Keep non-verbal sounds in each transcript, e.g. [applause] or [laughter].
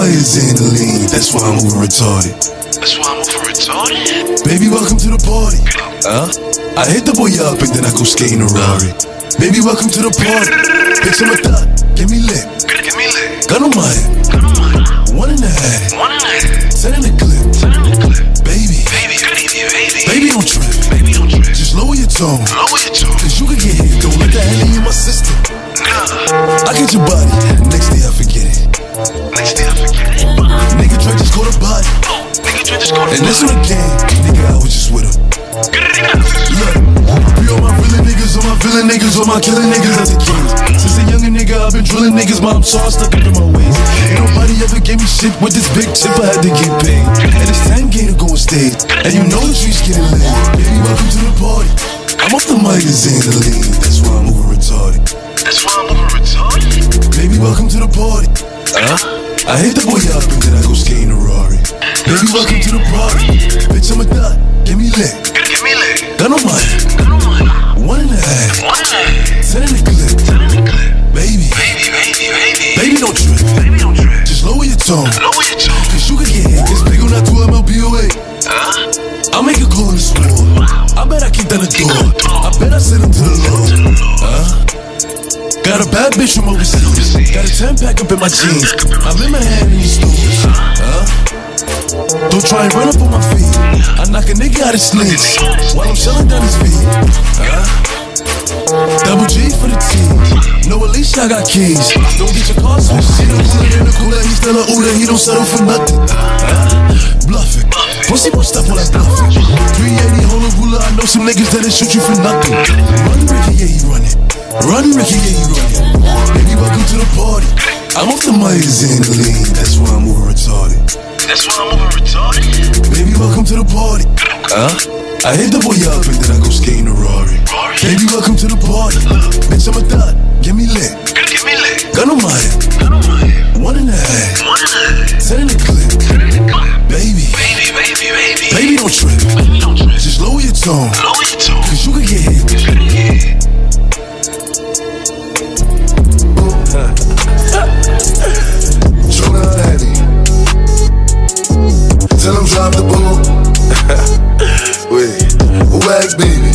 I'm off the the lean, that's why I'm over retarded. That's why I'm over retarded. Baby, welcome to the party. Huh? I hit the boy up and then I go skating a Rari. Baby, welcome to the party. Picture my thought, get me lit. Give me lit. Gun on my head, Gun on my one in the head, one and a half. ten in the clip. Turn in the clip. Baby, Baby, baby, baby. baby, don't trip. Baby, don't trip. Just lower your tone. Lower your tone. Cause you could get hit, don't let the hell in my system. Nah. I get your body, next day I forget it. Next day I forget it. Dre just caught a body. Oh, nigga, you just go to And this one again, nigga, I was just with him. Look, be all my villain niggas, all my villain niggas, all my killing niggas as a kid. Since a younger nigga, I've been drilling niggas, mom saw stuck up in my ways. Ain't nobody ever gave me shit with this big tip, I had to get paid. And it's 10K to go on stage, and you know the streets getting laid. Baby, welcome to the party. I'm off the mic and saying the lean, that's why I'm over retarded. That's why I'm over retarded. Baby, welcome to the party. Huh? I hit the boy up and then I go skating a Rari. Baby, welcome to the party. Bitch, I'm a thot, Give me lit. Give me lit. Gun on my head, Gun on my one in the head, one and a half. ten in the clip. Turn in the clip. Baby, Baby, baby, baby. baby, don't trip. Baby, don't trip. Just lower your tone. Lower your tone. Got a bad bitch from overseas. Got a 10 pack up in my jeans. I'm in my hand in these stores. Huh? Don't try and run up on my feet. I knock a nigga out his sleeves while I'm shelling down his feet. Huh? Double G for the team. No, at least I got keys. Don't get your car switched. The cooler in the cooler. He's still a Uda. He don't settle for nothing. Bluffing. Pussy boy step on that bluffing. 380 hula hula. I know some niggas that'll shoot you for nothing. Run Ricky, yeah, he running. Run Ricky, yeah, he running. Baby, welcome to the party. I'm off the Myers and the lean. That's why I'm over retarded. That's why I'm over retarded. Baby, welcome to the party. Huh? I hit the boy up and then I go skating a Rari. Baby, welcome to the party. Bitch, I'm a thot. Get me lit. Give me lit. Gun on my head. Gun on my head. One in the head. One and a half. Ten in the clip. Turn in the clip. Baby, Baby, baby, baby. baby, don't trip. Baby, don't trip. Just lower your tone. Lower your tone. Cause you can get hit. Tell him drop the ball. [laughs] Wait, whack baby.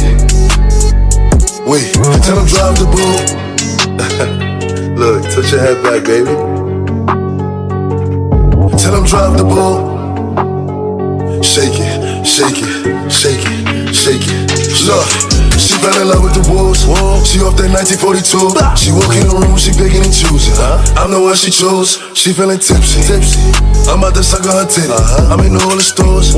Wait, tell him drop the ball. [laughs] Look, touch your head back, baby. Tell him drop the ball. Shake it, shake it, shake it, shake it. Look, fell in love with the wolves. She off that 1942. She walk in the room, she picking and choosing. I'm the one she chose. She feeling tipsy. tipsy. I'm about to suck on her titty. I'm in all the stores.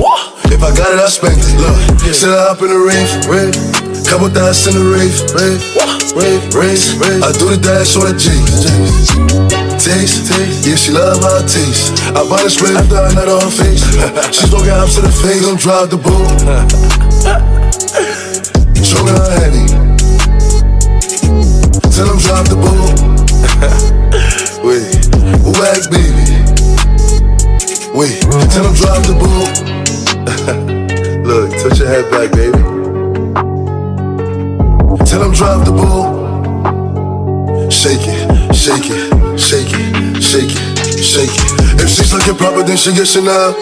If I got it, I spent it. Look, sit up in the rave, rave. Couple thousand in the rave, rave, rave, rave. I do the dash on the G. Taste, taste, yeah, she love how it tastes. I bought a spray after I nut on her face. [laughs] She smoking up to the face, don't drive the [laughs] bull. Choking her heady. Tell him drop the bull. [laughs] Wait, whack baby. Wait, tell him drop the bull. [laughs] Look, touch your head back, baby. Tell him drop the bull. Shake it, shake it, shake it, shake it, shake it. If she's looking proper, then she get Chanel.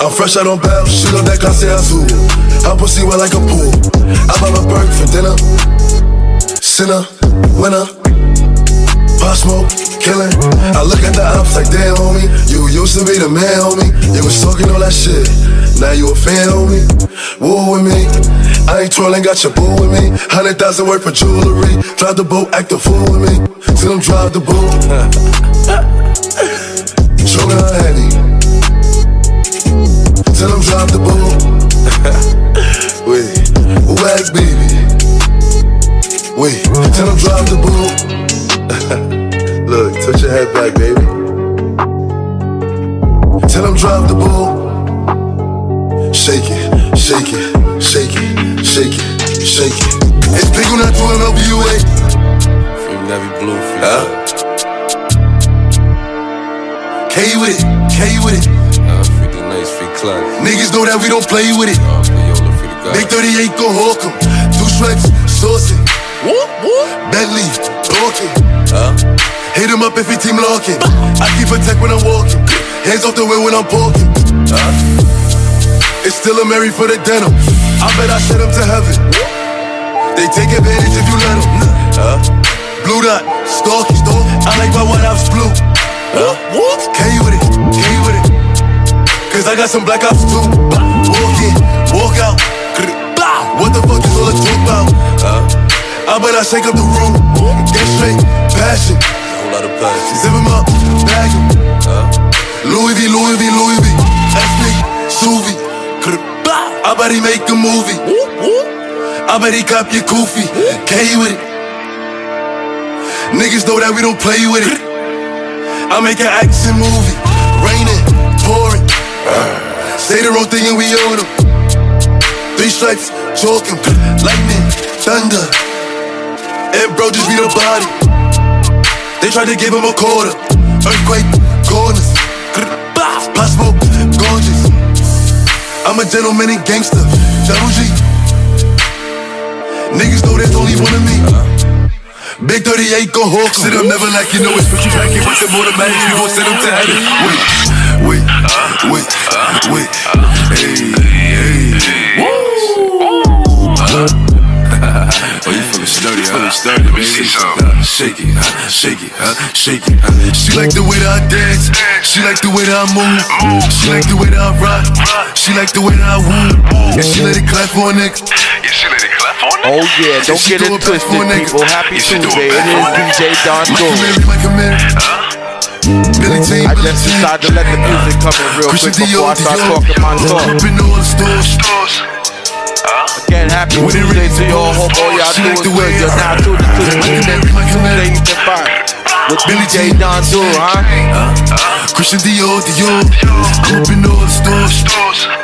I'm fresh out on bail, she love that clase azul. Her pussy wet like a pool. I buy my perk for dinner. Sinner, winner. Pop smoke, killing. I look at the ops like, damn, homie. You used to be the man, homie. You was talking all that shit. Now you a fan, homie. Woo with me. I ain't trolling, got your boo with me. Hundred thousand worth for jewelry. Drive the boat, act a fool with me. Till them drive the boat. [laughs] Choking her heady. Tell them drop the boat. Look, touch your head back, baby. Tell them drop the ball. Shake it, shake it, shake it, shake it, shake it. It's big on that 12 LBUA. From Navy Blue, Huh? K with it, K with it. Uh, freaky nice, free club. Niggas know that we don't play with it. The Big 38 go hawk 'em. Two stripes, saucing. Bentley, talking. Hit him up if he team locking. I keep a tech when I'm walking. Hands off the wheel when I'm parking. It's still a Mary for the denim. I bet I send him to heaven. They take advantage if you let them. Blue dot, stalky, stalk. I like my white ops blue. K with it, K with it. Cause I got some black ops too. Walk in, walk out. What the fuck is all the talk about? I bet I shake up the room. Get straight, passion. Whole lot of passion. Zip him up, bag him. Louis V, Louis V, Louis V. SP, Suvi. I bet he make a movie. I bet he cop your koofy. K with it. Niggas know that we don't play with it. I make an action movie. Raining, pouring. Say the wrong thing and we own them. Three stripes, chalking. Lightning, thunder. And bro just beat a body. They tried to give him a quarter. Earthquake, corners. Pop smoke, gorgeous. I'm a gentleman and gangster. G. Niggas know there's only one of me. Big 38 go hawk. Sit up never like you know it's what you pack it with them automatics. We gon' send them to heaven. Wait, wait, wait, wait. Hey, You huh? Feeling sturdy, baby. some. Uh, uh, shake it, huh? shake it, huh? shake it. huh? She like the way that I dance. She like the way that I move. She like the way that I rock. She like the way that I woo. And she let it clap for a nigga. You see that they clap on it? Oh yeah, don't She get it do it back twisted, for a nigga. people. Happy You should do Tuesday. it It back is for a DJ Don Like a Doe. Like a Mary. Billy Jean, I just Jean. decided to let the music come in real quick before I start talking my talk. Tuesday rains, to it y'all. Hope all y'all like the good. You're I- now tuned into the Tuesday you can find with Billy Jean, Don Doru, huh? Christian Dior, Dior. Open all the stores.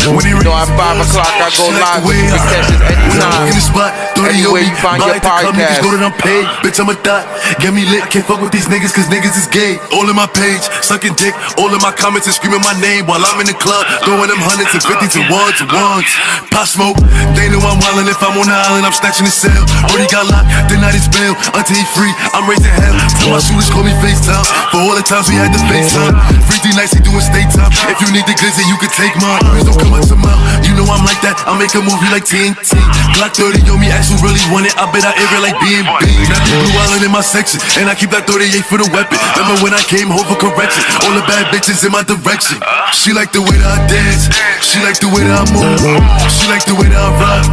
Stores. When it You know, at 5 o'clock, I go She like live. the way You can I- catch it When anytime. in the spot, Anywhere you find your to come, podcast. Niggas know that I'm paid. Bitch, I'm a thot. Get me lit. Can't fuck with these niggas cause niggas is gay. All in my page, sucking dick. All in my comments and screaming my name while I'm in the club. Throwing them hundreds and fifties and ones and ones. Pop smoke. They know I'm wildin'. If I'm on the island, I'm snatching the cell. Already got locked, the night is bail. Until he free, I'm raising hell. Tell my shooters call me FaceTime. For all the times we had to FaceTime. Free three nights, he doing stay time. If you need the glizzy, you can take mine. Please don't come out to mouth. You know I'm like that. I make a movie like TNT. Glock 30 on me, ask who really want it. I bet I air it like B&B. Now the blue island in my section. And I keep that 38 for the weapon. Remember when I came home for correction? All the bad bitches in my direction. She like the way that I dance. She like the way that I move. She like the way that I rock.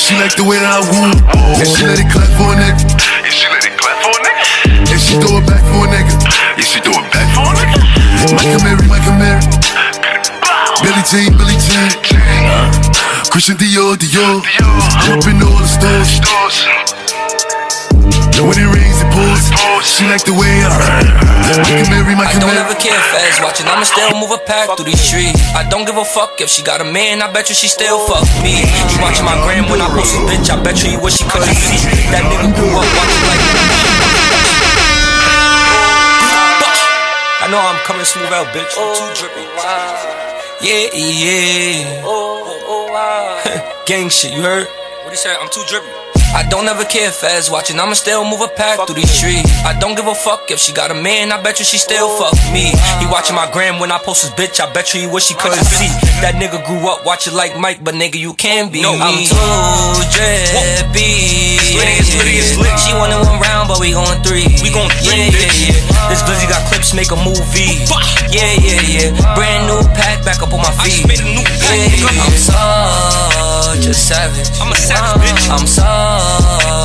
She like the way that I woo. And she let it clap for a nigga. You see that they clap for a nigga? And she throw it back for a nigga. You see do it back for a nigga? Michael Mary, Michael Mary. Billy Jean, Billy Jean. Christian Dior, Dior. Open all the stores. When it rains, it pours. She like the way I Michael Mary, I Michael don't Mary. ever care if feds watching, I'ma still move a pack through these streets. I don't give a fuck if she got a man, I bet you she still fuck me. You watching my gram when I post this bitch, I bet you you wish she could see. That nigga grew up watching like. I know I'm coming smooth out, bitch. I'm too drippy. Yeah, yeah. Oh, oh, oh wow. [laughs] Gang shit, you heard? What he said? I'm too drippy. I don't ever care if feds watching, I'ma still move a pack through these streets. I don't give a fuck if she got a man, I bet you she still fuck me. He watching my gram when I post this bitch, I bet you he wish he couldn't see. That nigga grew up watching like Mike, but nigga, you can be me. I'm too drippy. She wanted one round, but we going three. We going three, yeah, yeah, yeah. This glizzy got clips, make a movie. Yeah, yeah, yeah. Brand new pack, back up on my feet. Yeah, yeah. I'm such a savage. I'm a savage bitch. I'm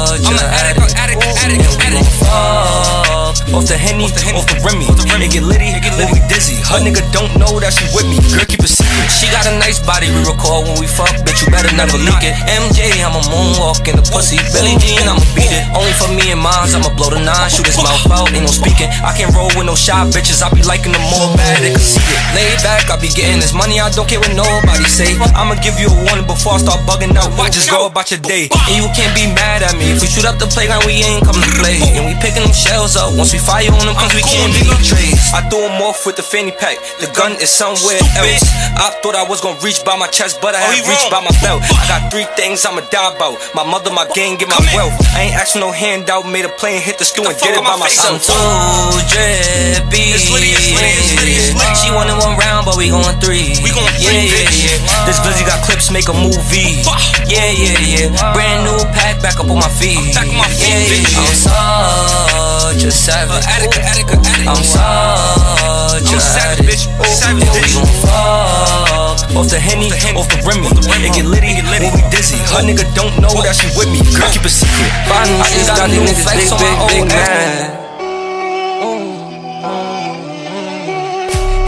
such a addict. addict, addict, addict. Fuck off the henny, off the Remy. Make it get litty, then we dizzy. Her nigga don't know that she with me. Girl, keep it secret. She got a nice body, we record when we fuck. Bitch, you better never leak it. MJ, I'm a moonwalk in the pussy. Billy Jean, I'ma beat it. Only for me and mines, I'ma blow the nine, shoot his mouth out. Ain't no speaking. I can't roll with no shy bitches. I be liking them more bad, they can see it. Lay back, I be getting this money. I don't care what nobody say. I'ma give you a warning before I start bugging out. Watch just go about your day. And you can't be mad at me. If we shoot up the playground, we ain't coming to play. And we picking them shells up. Once we fire on them cause we can't be traced. I threw him off with the fanny pack. The gun is somewhere else. I thought I was gonna reach by my chest, but I Oh, he reached by my belt. I got three things I'ma die about. My mother, my gang, get my Come wealth. I ain't asking no handout, made a plane, hit the stew and did it by my myself. I'm too drippy. It's litty, it's litty, it's litty, it's litty. She wanted one round, but we going three. We going yeah, three, yeah, bitch. yeah. This glizzy got clips, make a movie. Yeah, yeah, yeah. Brand new pack, back up on my feet. Back on my feet, yeah, yeah. I'm such a savage. Uh, Attica, Attica, Attica. I'm such I'm a a savage, bitch. Savage, Yeah, we gon' fuck off the henny, off the Remy. It get litty, when we dizzy. Her nigga don't know that she with me. Girl, keep it secret. I just got new flex on my old man.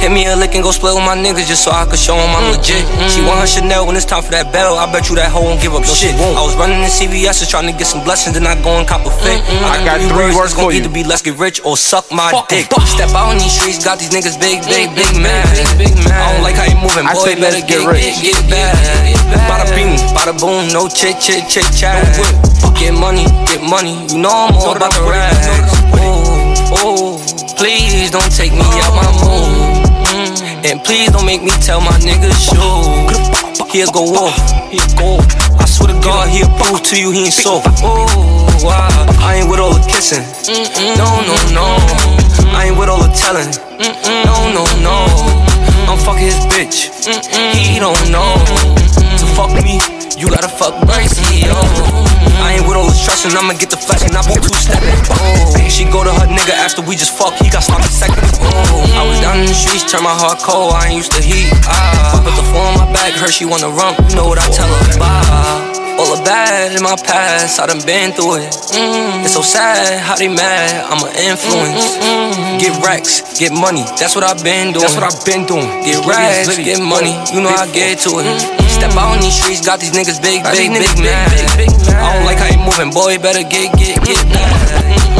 Hit me a lick and go split with my niggas just so I could show them I'm legit. She want her Chanel when it's time for that bell. I bet you that hoe won't give up no, shit. I was running in CVS just trying to get some blessings, then I go and cop a fit. I got three words for you. either be let's get rich or suck my dick. Step out in these streets, got these niggas big, big, big mad. I don't like how you moving, I boy. say better get, get get, rich. get bad. Bada bing, bada boom, no chit, chit, chit, chat. Get money, get money. You know I'm all about the racks. Oh, oh, please don't take me out my. Mm, And please don't make me tell my niggas show. He'll go off, he'll go. I swear to God, he'll prove to you he ain't soft. Oh, wow. I ain't with all the kissing. No, no, no. I ain't with all the telling. No, no, no. I'm fucking his bitch. He don't know. Fuck me, you gotta fuck Bracy, yo. I ain't with all the and I'ma get the flesh and I won't two stepping. Oh, she go to her nigga after we just fuck, he got sloppy second. Oh, I was down in the streets, turn my heart cold, I ain't used to heat. Ah, put the phone on my back, her she wanna rump, you know what I tell her. Bye. All the bad in my past, I done been through it. Mm. It's so sad how they mad, I'm an influence. Mm, mm, get racks, get money, that's what I've been doing. That's what I've been doing. Get racks, get money, you know I get to it. Step out in these streets, got these niggas big, big, big, mad. I don't like how you moving, boy, better get, get, get mad.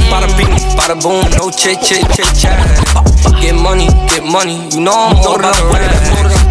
Bada bing, bada boom, no chit, chit, chit, chat. Get money, get money, you know I'm all about the rap.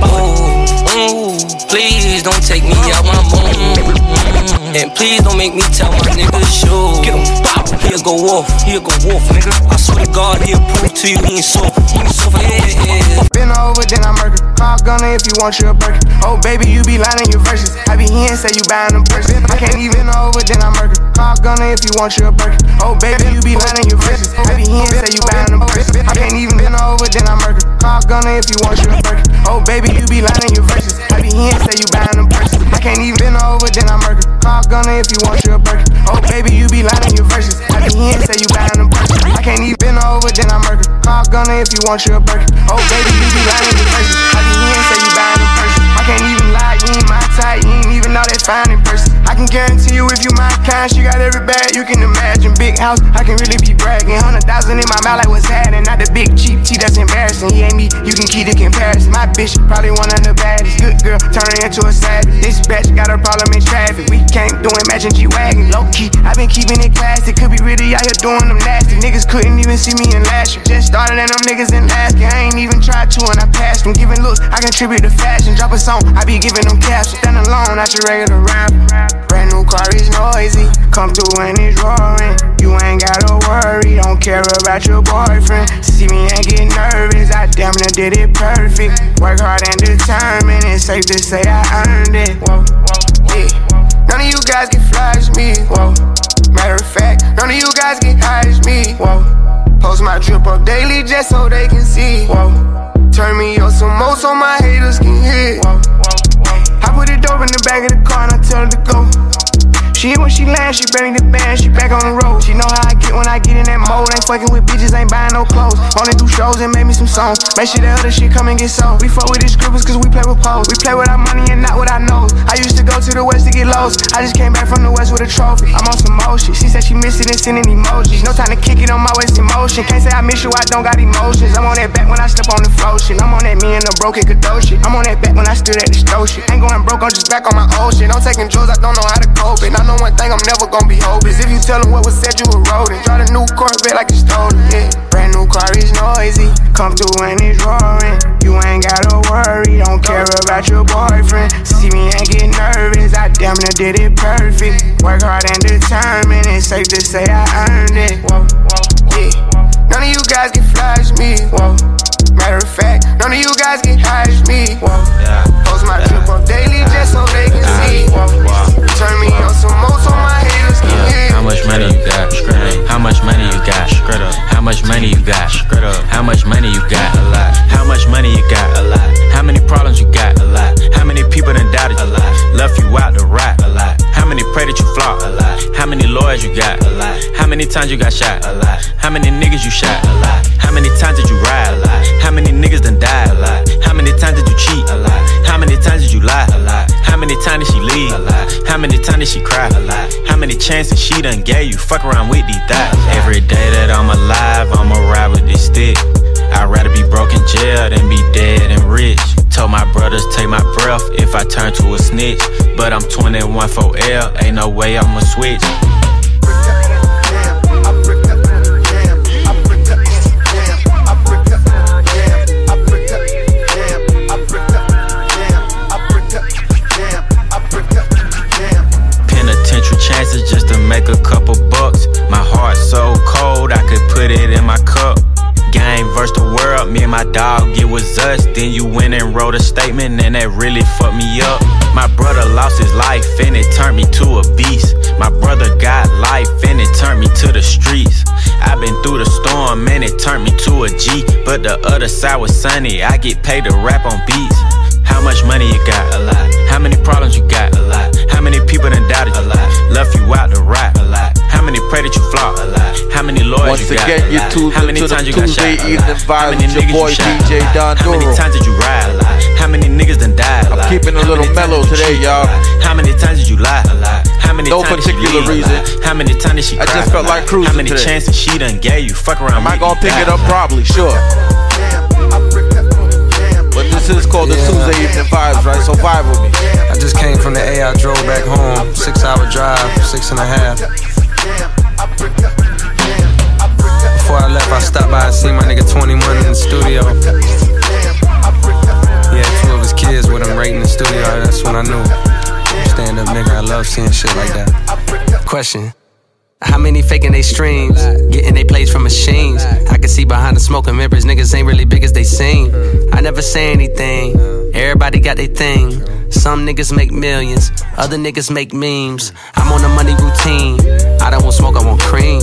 Oh, ooh, please don't take me out my mood. And please don't make me tell my niggas show. Get him pop, he'll go off, he'll go off, nigga. I swear to God, he'll prove to you he ain't soft. He ain't soft, yeah, yeah. Been over, then I murder. Call gunner if you want your burger. Oh, baby, you be lying your verses. I be here and say you buying them purses. I can't even over, then I murder. Call gunner if you want your burger. Oh, baby, you be lying your verses. I be here and say you buying them purses. I can't even been over, then I murder. Call gunner if you want your burger. Oh, baby, you be lying your verses. I be here and say you buying them purses. I can't even been over, then oh, I murder. Call gunner if you want your burger. Oh, baby, you be lying your verses. I be here and say you buying them purses. I can't even over, then I murder. Call gunner if you want your burger. Oh, baby, you be lying your verses. I be here and say you buying them purses. I can't even you ain't my type, you ain't even know that fine in person. I can guarantee you if you my kind, she got every bag you can imagine. Big house, I can really be bragging. Hundred thousand in my mouth, like what's happening? Not the big cheap tea, that's embarrassing. He ain't me, you can keep the comparison. My bitch probably one of the baddest. Good girl, turn her into a savage. This bitch got a problem in traffic. We can't do it, matching G wagon. Low key, i been keeping it classy. Could be really out here doing them nasty. Niggas couldn't even see me in last year. Just started and them niggas in last year. I ain't even tried to and I passed them. Giving looks, I contribute to fashion. Drop a song, I be giving them captions. Stand alone, not your regular rapper. Brand new car is noisy. Come through and it's roaring. You ain't gotta worry, don't care about your boyfriend. See me and get nervous, I damn near did it perfect. Work hard and determined, it's safe to say I earned it. Whoa, yeah. None of you guys get flash me. Whoa. Matter of fact, none of you guys high as me. Whoa. Post my drip up daily just so they can see. Whoa. Turn me up some more so my haters can hear. Whoa. I put it dope in the back of the car and I tell her to go. She when she land, she bring the band, she back on the road. She know how I get when I get in that mode. Ain't fucking with bitches, ain't buying no clothes. Only do shows and make me some songs. Make sure that other shit come and get sold. We fuck with these scribbles cause we play with pose. We play with our money and not what our nose. I used to go to the west to get lost. I just came back from the west with a trophy. I'm on some motion. She said she missed it and sending emojis. No time to kick it on my waist emotion. Can't say I miss you, I don't got emotions. I'm on that back when I step on the flow shit. I'm on that me and the broken Kadoshi. I'm on that back when I stood at the stove shit. Ain't going broke, I'm just back on my old shit. I'm taking drugs, I don't know how to cope it. I know one thing, I'm never gonna be hopeless. If you tell them what was said, you a rodent. Drive a new Corvette like it's stolen, yeah. Brand new car is noisy. Come through and it's roaring. You ain't gotta worry, don't care about your boyfriend. See me and get nervous, I damn near did it perfect. Work hard and determined, it's safe to say I earned it. Whoa, yeah. None of you guys get flash me. Whoa. Matter of fact, none of you guys get high as me. Whoa. Post my drip up daily just so they can see. Whoa. Turn me on some more so my haters can hear. How much money you got? How much money you got? How much money you got? How much money you got? A lot. How much money you got? A lot. How many problems you got? A lot. How many people done doubted you? A lot. Left you out to rot? A lot. How many pray that you flop? A lot. How many lawyers you got? A lot. How many times you got shot? A lot. How many niggas you shot? A lot. How many times did she cry? A lot. How many chances she done gave you? Fuck around with these thighs. Every day that I'm alive, I'ma ride with this stick. I'd rather be broke in jail than be dead and rich. Told my brothers take my breath if I turn to a snitch. But I'm 21 for L, ain't no way I'ma switch. And my dog, it was us. Then you went and wrote a statement, and that really fucked me up. My brother lost his life, and it turned me to a beast. My brother got life, and it turned me to the streets. I've been through the storm, and it turned me to a G. But the other side was sunny, I get paid to rap on beats. How much money you got? A lot. How many problems you got? A lot. How many people done doubted you? A lot. Left you out to rap? A lot. How many pray that you flop? A lot. How many lawyers Once you got? again, A you're lot. How many into times you got Tuesday shot? A evening How many your niggas boy you shot? DJ A lot. Don How many times did you ride? A lot. How many niggas done died? I'm keeping a little mellow today, you cheat? y'all. How many times did you lie? A lot. How many No times did she particular leave? A reason. How many times did she cry? I just A felt like cruising How many today. chances she done gave you? Fuck around. Am I with gonna pick it up properly? Sure. But this is called the Tuesday evening vibes, right? So vibe with me. I just came from the A. I drove back home. Six hour drive, six and a half. Before I left, I stopped by and see my nigga 21 in the studio. Had two of his kids with him right in the studio. That's when I knew. Stand up nigga, I love seeing shit like that. Question. How many faking they streams? Getting they plays from machines. I can see behind the smoke and mirrors, niggas ain't really big as they seem. I never say anything. Everybody got their thing. Some niggas make millions, other niggas make memes. I'm on a money routine. I don't want smoke, I want cream.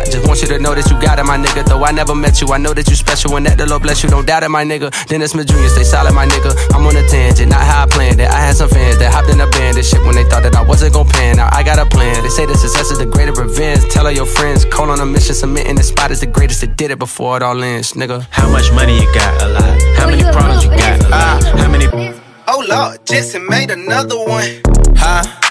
Just want you to know that you got it, my nigga. Though I never met you, I know that you special and that the Lord bless you. Don't doubt it, my nigga. Dennis Smith Jr., stay solid, my nigga. I'm on a tangent, not how I planned it. I had some fans that hopped in a band and shit when they thought that I wasn't gon' pan. Now I got a plan. They say the success is the greater revenge. Tell all your friends, call on a mission, submitting the spot is the greatest that did it before it all ends, nigga. How much money you got? A lot. How many problems you got? A lot. How many? Oh Lord, Jetson made another one. Huh?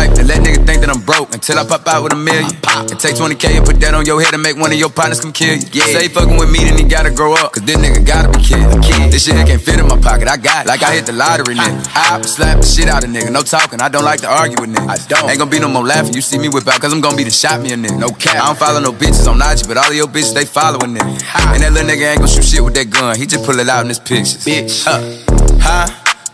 that let niggas think that I'm broke until I pop out with a million. And take 20k and put that on your head and make one of your partners come kill you. Yeah. Say fucking with me, then he gotta grow up. Cause this nigga gotta be kid. kid. This shit can't fit in my pocket. I got it. Like I hit the lottery, nigga. I slap the shit out of nigga. No talking. I don't like to argue with niggas. I don't. Ain't gonna be no more laughing. You see me whip out, cause I'm gonna be the shot me a nigga. No cap. I don't follow no bitches on IG, but all of your bitches, they following nigga. And that little nigga ain't gonna shoot shit with that gun. He just pull it out in his pictures. Bitch. Uh, huh?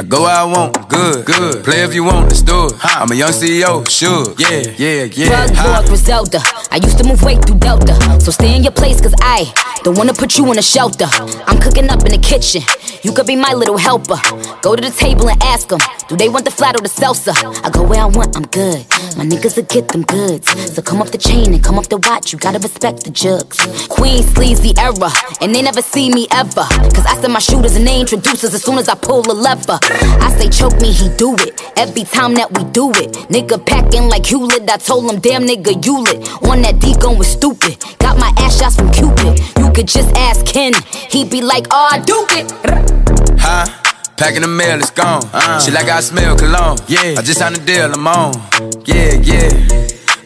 I go where I want, good, good. Play if you want, let's do it. I'm a young CEO, sure. Yeah, yeah, yeah. Drug lord Griselda. I used to move weight through Delta. So stay in your place, cause I don't wanna put you in a shelter. I'm cooking up in the kitchen. You could be my little helper. Go to the table and ask them, do they want the flat or the salsa? I go where I want, I'm good. My niggas will get them goods. So come off the chain and come off the watch. You gotta respect the jugs. Queen sleazy era, and they never see me ever. Cause I send my shooters and they introducers as soon as I pull a lever. I say choke me, he do it. Every time that we do it. Nigga packing like Hewlett. I told him, damn nigga, you lit. On that D gun was stupid. Got my ass shots from Cupid. You could just ask Ken. He be like, oh, I do it. Huh? Packing the mail, it's gone. Uh, she like I smell cologne. Yeah, I just signed a deal, I'm on. Yeah, yeah.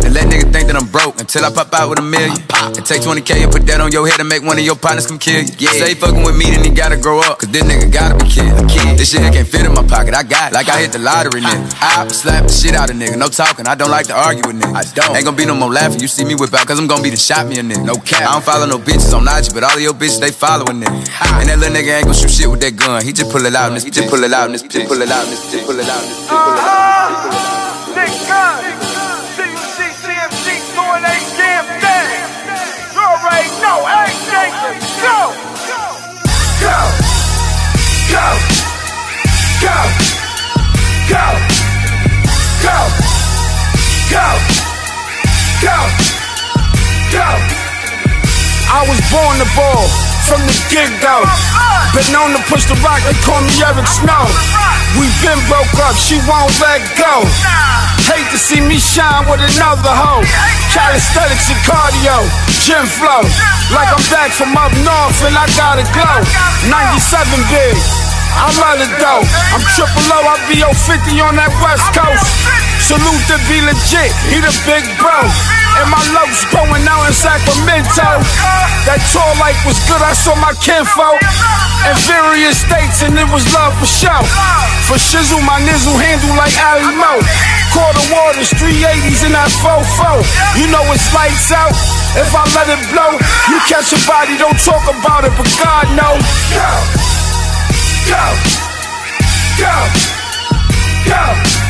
that let niggas think that I'm broke until I pop out with a million. And take 20K and put that on your head and make one of your partners come kill you. Yeah. Say fucking with me, then he gotta grow up. Cause this nigga gotta be kid. Kid. This shit can't fit in my pocket. I got it. Like I hit the lottery, nigga. I slap the shit out of nigga. No talking. I don't like to argue with niggas. I don't. Ain't gonna be no more laughing. You see me whip out, cause I'm gonna be the shot me a nigga. No cap. I don't follow no bitches on IG, but all of your bitches, they following nigga. And that little nigga ain't gonna shoot shit with that gun. He just pull it out and this, he just pull it out and this, just pull it out and this, just pull it out and this, just pull it out and this. Uh-huh. Nick Gunn, CUC, Go! Go! Go! I was born to ball from the get go. Been known to push the rock, they call me Eric Snow. We been broke up, she won't let go. Hate to see me shine with another hoe. Calisthenics and cardio, gym flow. Like I'm back from up north and I gotta glow. 97 big. I'm out of dough. I'm triple O, I be 50 on that west coast. Salute to be legit, he the big bro. And my love's growing out in Sacramento. That tour life was good, I saw my kinfolk. In various states, and it was love for show. For shizzle, my nizzle handle like Ali Mo. Quarter waters, 380s in that 4-4. You know it's lights out. If I let it blow, you catch a body, don't talk about it, but God knows. Go, go, go, go,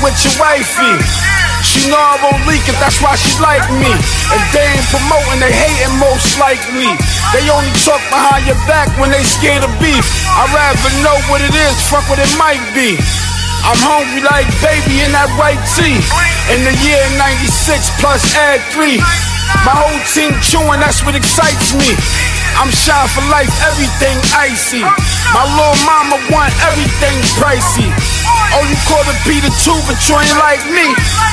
with your wifey. She know I won't leak it, that's why she like me. And they ain't promoting, they hating most likely. They only talk behind your back when they scared of beef. I'd rather know what it is, fuck what it might be. I'm hungry like baby in that white tee. In the year 96 plus add three. My whole team chewing, that's what excites me. I'm shy for life, everything icy. My little mama want everything pricey. Oh, you call it Peter too, but you ain't like me.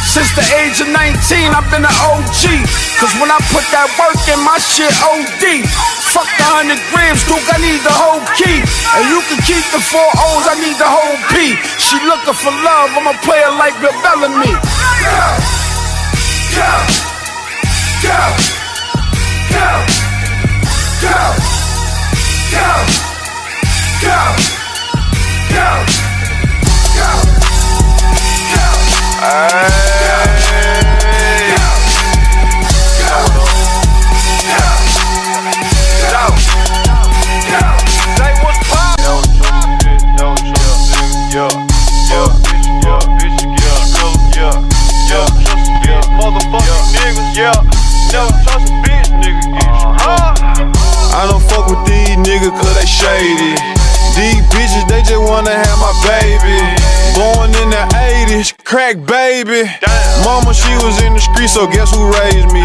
Since the age of 19, I've been an OG. Cause when I put that work in, my shit OD. Fuck the 100 grams, Duke, I need the whole key. And you can keep the four O's, I need the whole P. She looking for love, I'm a player like Bill Bellamy. Go, go, go, go, go, go, go, go, go, go. I don't fuck with these niggas cause they shady. These bitches, they just wanna have my baby. Born in the 80s, 80s, crack baby. Mama, she was in the street, so guess who raised me?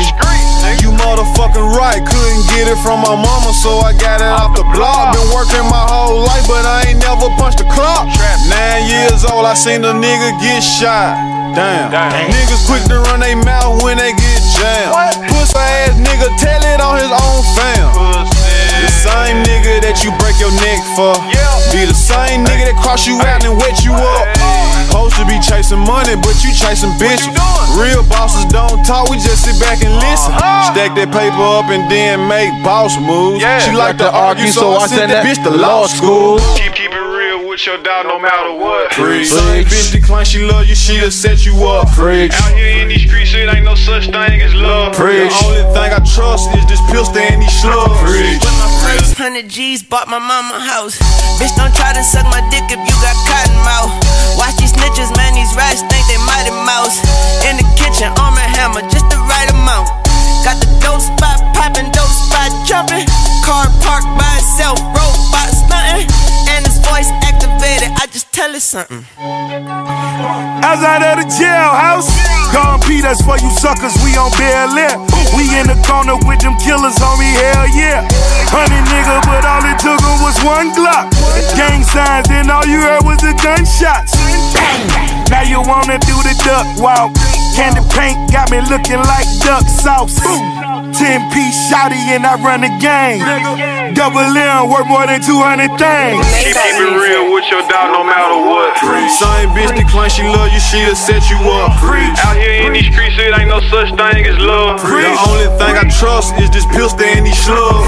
You motherfucking right, couldn't get it from my mama, so I got it off the block. Been working my whole life, but I ain't never punched a clock. Nine years old, I seen a nigga get shot. Damn. Niggas quick to run they mouth when they get jammed. Pussy ass nigga, tell it on his own fam. The same nigga that you break your neck for. Be the same nigga that cross you out and wet you up. Supposed to be chasing money, but you chasing bitches. Real bosses don't talk, we just sit back and uh-huh. listen. Stack that paper up and then make boss moves. She like to argue, so I sent that bitch to law school. Keep, keep it real with your dog no matter what. Preach. Same bitch decline, she love you, she'll set you up. Preach. Out here in these streets, it ain't no such thing as love. Preach. The only thing I trust is this pistol and these slugs. Preach. With my first hundred G's, bought my mama house. Bitch, don't try to suck my dick if you got cotton mouth. Watch these snitches, man, these rats think they mighty mouse. In the kitchen, arm and hammer, just the right amount. Got the dope spot popping, dope spot jumping. Car parked by itself, robot stunting. And his voice activated, I just tell it something. As out of the jailhouse, gone P, that's for you suckers, we on Bel Air. We in the corner with them killers, homie, hell yeah. Honey nigga, but all it took 'em was one Glock. Gang signs, then all you heard was the gunshots. Now you wanna do the duck walk. Candy paint got me looking like duck sauce. 10 piece shotty and I run the game. Double M worth more than 200 things. Keep, keep it real with your dog no matter what. Same bitch decline, she love you, she'll set you up. Out here in these streets, it ain't no such thing as love. The only thing I trust is this pistol and these slugs.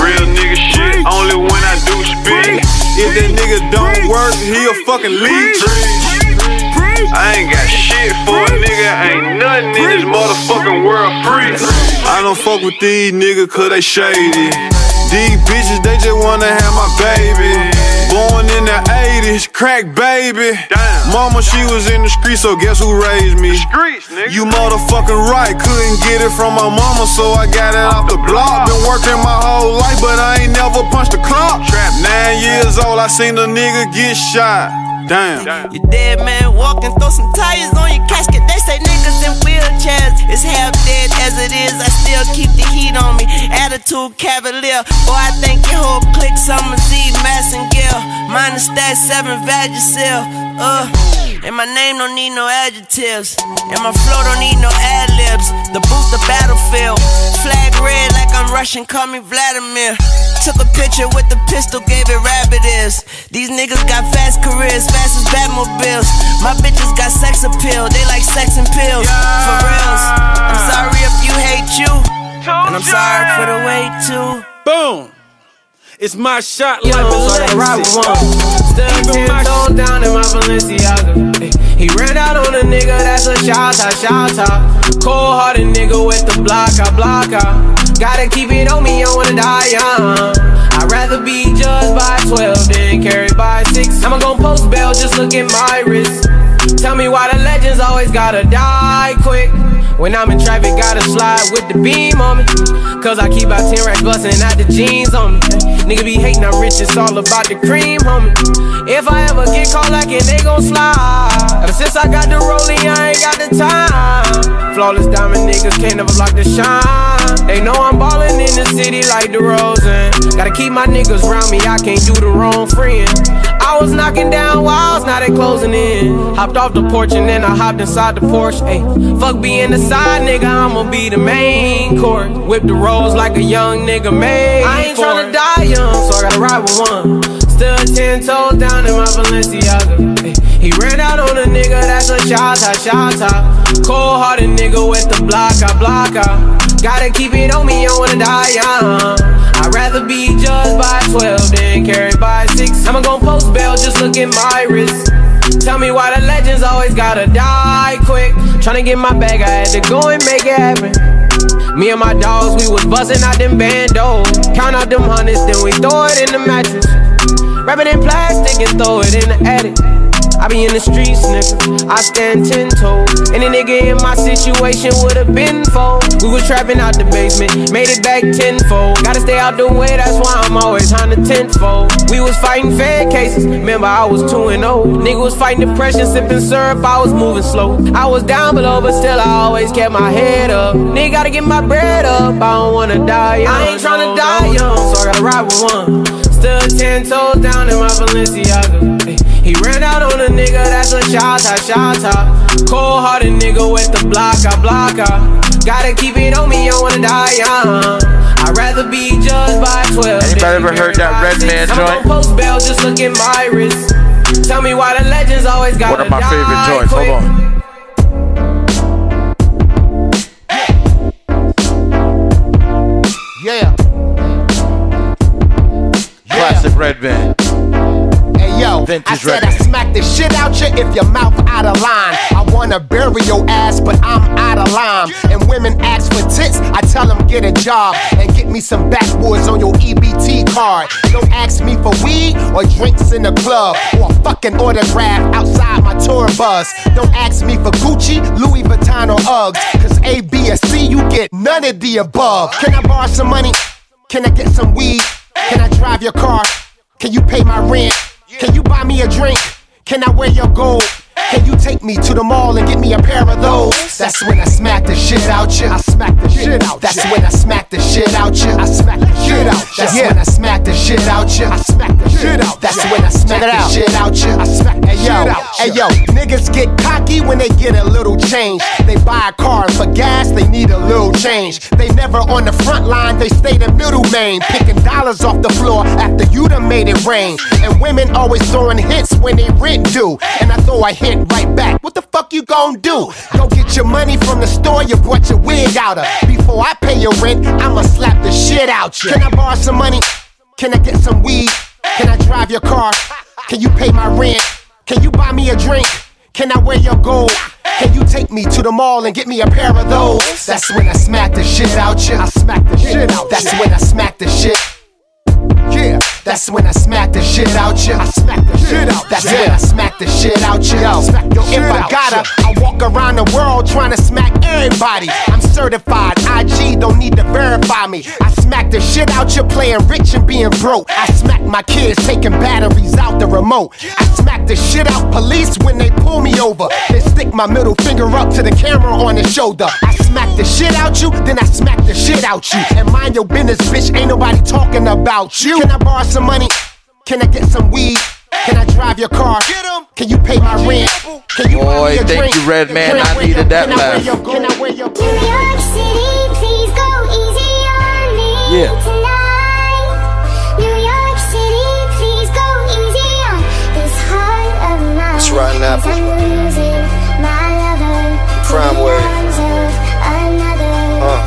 Real nigga shit, only when I do spit. If that nigga don't work, he a fucking leech. I ain't got I don't fuck with these niggas cause they shady. These bitches, they just wanna have my baby. Born in the 80s, crack baby. Mama, she was in the street, so guess who raised me? You motherfucking right, couldn't get it from my mama, so I got it off the block. Been working my whole life, but I ain't never punched a clock. Nine years old, I seen a nigga get shot. Damn. You dead man walking, throw some tires on your casket. They say niggas in wheelchairs It's half dead as it is. I still keep the heat on me. Attitude cavalier. Boy, I think your whole clique summer Z, Mass and Gill. Minus that seven Vagisil. Uh. And my name don't need no adjectives. And my flow don't need no ad libs. The boot, the battlefield. Flag red like I'm Russian, call me Vladimir. Took a picture with the pistol, gave it rabbit ears. These niggas got fast careers, fast as Batmobiles. My bitches got sex appeal, they like sex and pills. For reals. I'm sorry if you hate you. And I'm sorry for the wait too. Boom. It's my shot Yo, like so I ride one. Still ten toes down in my Balenciaga. Ay, He ran out on a nigga, that's a shot shot. Cold hearted nigga with the block, I block. Gotta keep it on me, I wanna die young. I'd rather be judged by 12 than carried by 6. I'ma gon' post bail, just look at my wrist. Tell me why the legends always gotta die quick. When I'm in traffic, gotta slide with the beam on me. Cause I keep out 10 racks bustin' out the jeans on me. Nigga be hating, I'm rich, it's all about the cream, homie. If I ever get caught like it, they gon' slide. Ever since I got the rollie, I ain't got the time. Flawless diamond niggas can't never block the shine. They know I'm ballin' in the city like DeRozan. Gotta keep my niggas round me, I can't do the wrong friend. I was knocking down walls, now they closing in. Hopped off the porch and then I hopped inside the Porsche. Ayy, fuck being the side nigga, I'ma be the main court. Whip the rolls like a young nigga made. I ain't tryna die so I gotta ride with one. Still ten toes down in my Balenciaga. Ayy, he ran out on a nigga, that's a shot shot. Cold hearted nigga with the block, I block out. Gotta keep it on me, I wanna die young. I'd rather be judged by 12 than carried by 6. I'ma gon' post bail, just look at my wrist. Tell me why the legends always gotta die quick. Tryna get my bag, I had to go and make it happen. Me and my dogs, we was bustin' out them bandos. Count out them hundreds, then we throw it in the mattress. Wrap it in plastic and throw it in the attic. I be in the streets, nigga. I stand ten toes. Any nigga in my situation would've been fold. We was trapping out the basement, made it back tenfold. Gotta stay out the way, that's why I'm always on the tenfold. We was fighting fed cases, remember I was 2 and 0. Nigga was fighting depression, sipping syrup, I was moving slow. I was down below, but still I always kept my head up. Nigga gotta get my bread up, I don't wanna die young. I ain't tryna die young, so I gotta ride with one. Still ten toes down in my Balenciaga. Ay, He ran out on a nigga, that's a shot, shot, shot. Cold hearted nigga with the block, I block, I. Gotta keep it on me, I wanna die young. I'd rather be judged by 12. Anybody ever heard that Redman I'm joint? gon' post bail, just look at my wrist. Tell me why the legends always got One of my favorite joints. Hold on. Yeah. Classic Red. Hey yo, I said I smack the shit out you if your mouth out of line. I wanna bury your ass, but I'm out of line. And women ask for tits, I tell them get a job and get me some backwoods on your EBT card. Don't ask me for weed or drinks in the club or a fucking autograph outside my tour bus. Don't ask me for Gucci, Louis Vuitton or Uggs, cause A, B, or C, you get none of the above. Can I borrow some money? Can I get some weed? Can I drive your car? Can you pay my rent? Can you buy me a drink? Can I wear your gold? Can you take me to the mall and get me a pair of those? That's when I smack the shit out you. I smack the shit out. That's when I smack the shit out you. I smack the shit out. That's when I smack the shit out you. I smack the shit out. That's when I smack the shit out you. I smack the shit out. Hey yo, niggas get cocky when they get a little change. They buy a car and for gas they need a little change. They never on the front line, they stay the middle main, picking dollars off the floor after you done made it rain. And women always throwing hits when they rent due, and I throw a hit right back. What the fuck you gon' do? Go get your money from the store you brought your wig out of. Before I pay your rent, I'ma slap the shit out you. Can I borrow some money? Can I get some weed? Can I drive your car? Can you pay my rent? Can you buy me a drink? Can I wear your gold? Can you take me to the mall and get me a pair of those? That's when I smack the shit out you. I smack the shit out. That's when I smack the shit. Yeah, that's when I smack the shit out you. I smack the shit out. That's when I smack the shit out you. Yo, if I gotta, I walk around the world trying to smack everybody. I'm certified. IG don't need to verify me. I smack the shit out you playing rich and being broke. I smack my kids taking batteries out the remote. I smack the shit out police when they pull me over. Then stick my middle finger up to the camera on the shoulder. I smack the shit out you, then I smack the shit out you. And mind your business, bitch. Ain't nobody talking about you. Can I borrow some money? Can I get some weed? Can I drive your car? Can you pay my rent? Can you buy Boy, me a thank drink? you, Redman. Can I wear needed your- that can laugh. your- Can I wear your New York City, please go easy on me Yeah. tonight. New York City, please go easy on this heart of mine. It's Rotten Apple. 'Cause I'm losing my lover to Crime Wave. arms of another. Uh,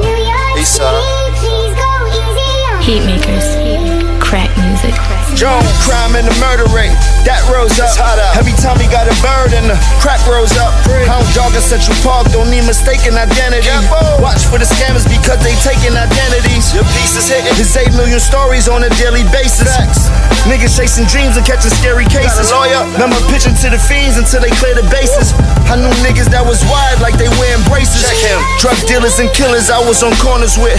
New York City, please go easy on Heat makers, crack Joan, crime and the murder rate, that rose up. Every time he got a bird and the crack rose up. Hound in Central Park, don't need mistaken identity. Watch for the scammers because they taking identities. Your piece is hitting. There's 8 million stories on a daily basis. Niggas chasing dreams and catching scary cases. Remember pitching to the fiends until they clear the bases. I knew niggas that was wide like they wearing braces. Drug dealers and killers I was on corners with.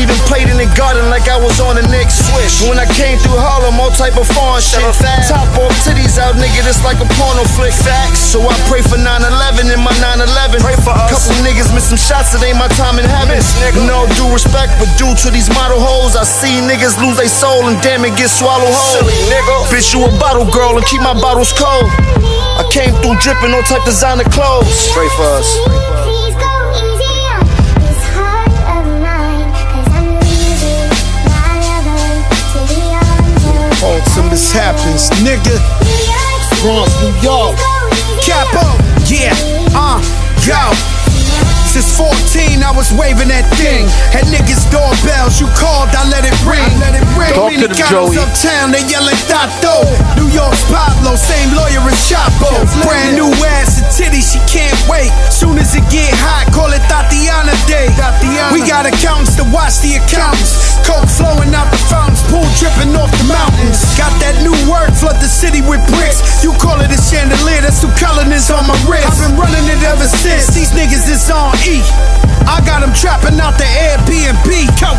Even played in the garden like I was on the Knicks. switch. When I came through Harlem, all type of foreign shit. Top off titties out, nigga, this like a porno flick. Facts. So I pray for 9-11 in my 9-11. Pray for us. Couple niggas miss some shots, it ain't my time in heaven. nigga No due respect, but due to these model hoes, I see niggas lose their soul and damn it get swallowed whole. Silly nigga. Bitch, you a bottle girl and keep my bottles cold. I came through dripping all type designer clothes. Pray for us. Ultimus happens, nigga. Bronx, New York. Capo, yeah, uh, yo. Since 14, I was waving that thing. Had niggas doorbells, you called, I let it ring. let it ring. Talk to them, Joey. uptown, they yelling Tato. New York's Pablo, same lawyer as Chapo. Brand new ass and titty, she can't wait. Soon as it get hot, call it Tatiana Day. We got accountants to watch the accountants. Coke flowing out the fountains, pool dripping off the mountains. Got that new word, two on my wrist. I've been running it ever since. These niggas is on E. I got them trapping out the Airbnb.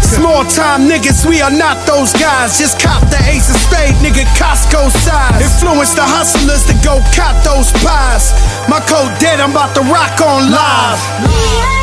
Small time niggas, we are not those guys. Just cop the ace of spade, nigga, Costco size. Influence the hustlers to go cop those pies. My code dead, I'm about to rock on live.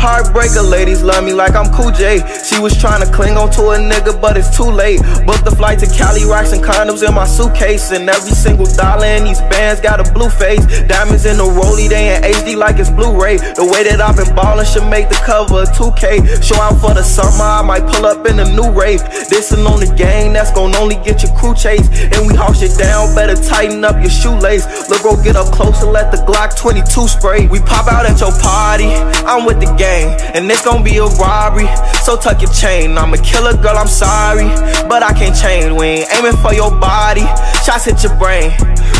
Heartbreaker ladies love me like I'm Cool J. She was trying to cling on to a nigga, but it's too late. Booked the flight to Cali, rocks and condoms in my suitcase. And every single dollar in these bands got a blue face. Diamonds in the rollie, they in HD like it's Blu-ray. The way that I've been ballin' should make the cover of 2K. Show out for the summer, I might pull up in a new rave. Dissin' on the gang, that's gon' only get your crew chased. And we haul shit down, better tighten up your shoelace. Look, bro, get up close and let the Glock 22 spray. We pop out at your party, I'm with the gang, and it's gon' be a robbery. So tuck your chain, I'm a killer girl, I'm sorry, but I can't change. We ain't aiming for your body, shots hit your brain.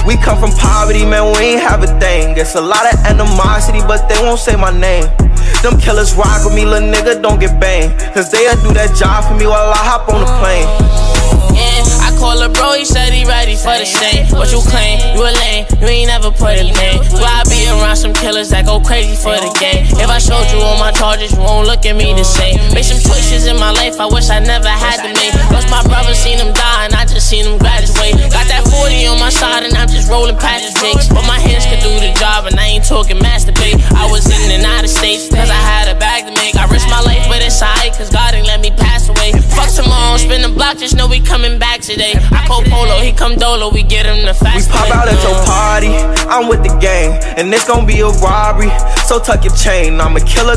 We come from poverty, man, we ain't have a thing. It's a lot of animosity, but they won't say my name. Them killers rock with me, little nigga, don't get banged. Cause they'll do that job for me while I hop on the plane. Yeah, I call a bro, he said he ready for the stain. What you claim? You a lame, you ain't never put a name. Why I be around some killers that go crazy for the game? If I showed you all my charges, you won't look at me the same. Made some choices in my life I wish I never had to make. Lost my brother, seen him die, and I just seen him graduate. Got that 40 on my side, and I'm just rolling past the jakes. But my hands could do the job, and I ain't talking masturbate. I was in and out of states, cause I had a bag to make. I risked my life, but it's alright, cause God ain't let me pass away. Fuck tomorrow, spin the block, just know we coming back today. I call Polo, he come Dolo, we get him the fast We pop out at your party, I'm with the gang, and it's gon' be a robbery. So tuck your chain, I'm a killer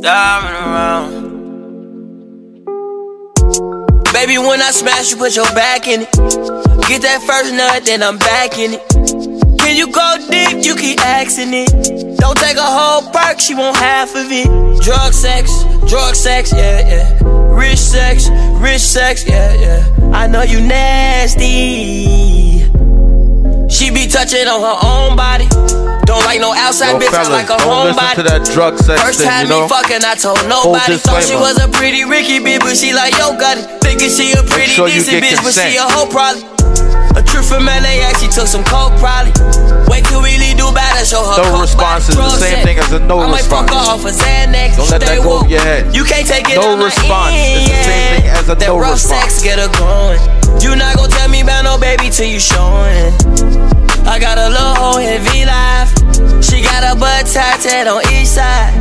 Diving around. Baby, when I smash, you put your back in it. Get that first nut, then I'm back in it. Can you go deep? You keep asking it. Don't take a whole perk, she want half of it. Drug sex, drug sex, yeah, yeah. Rich sex, rich sex, yeah, yeah. I know you nasty. She be touching on her own body. Don't like no outside Yo, bitch, I fellas, like a don't listen homebody. to that drug sex First thing, time you know? me fucking, I told nobody. Thought she was a pretty Ricky bitch, but she like, yo, got it. Thinking she a pretty sure decent bitch, but she a consent. hoe probably. A trip from LA, she took some coke probably. Wait till really do better, show her No coke response is the same drug thing as a no I might fuck her off a Xanax. Don't let stay that go over woke. your head. You can't take it No on my response is the same thing as a that no rough response. sex get her going. You not gonna tell me about no baby till you showing. I got a little hoe V Live. She got a butt tatted on each side.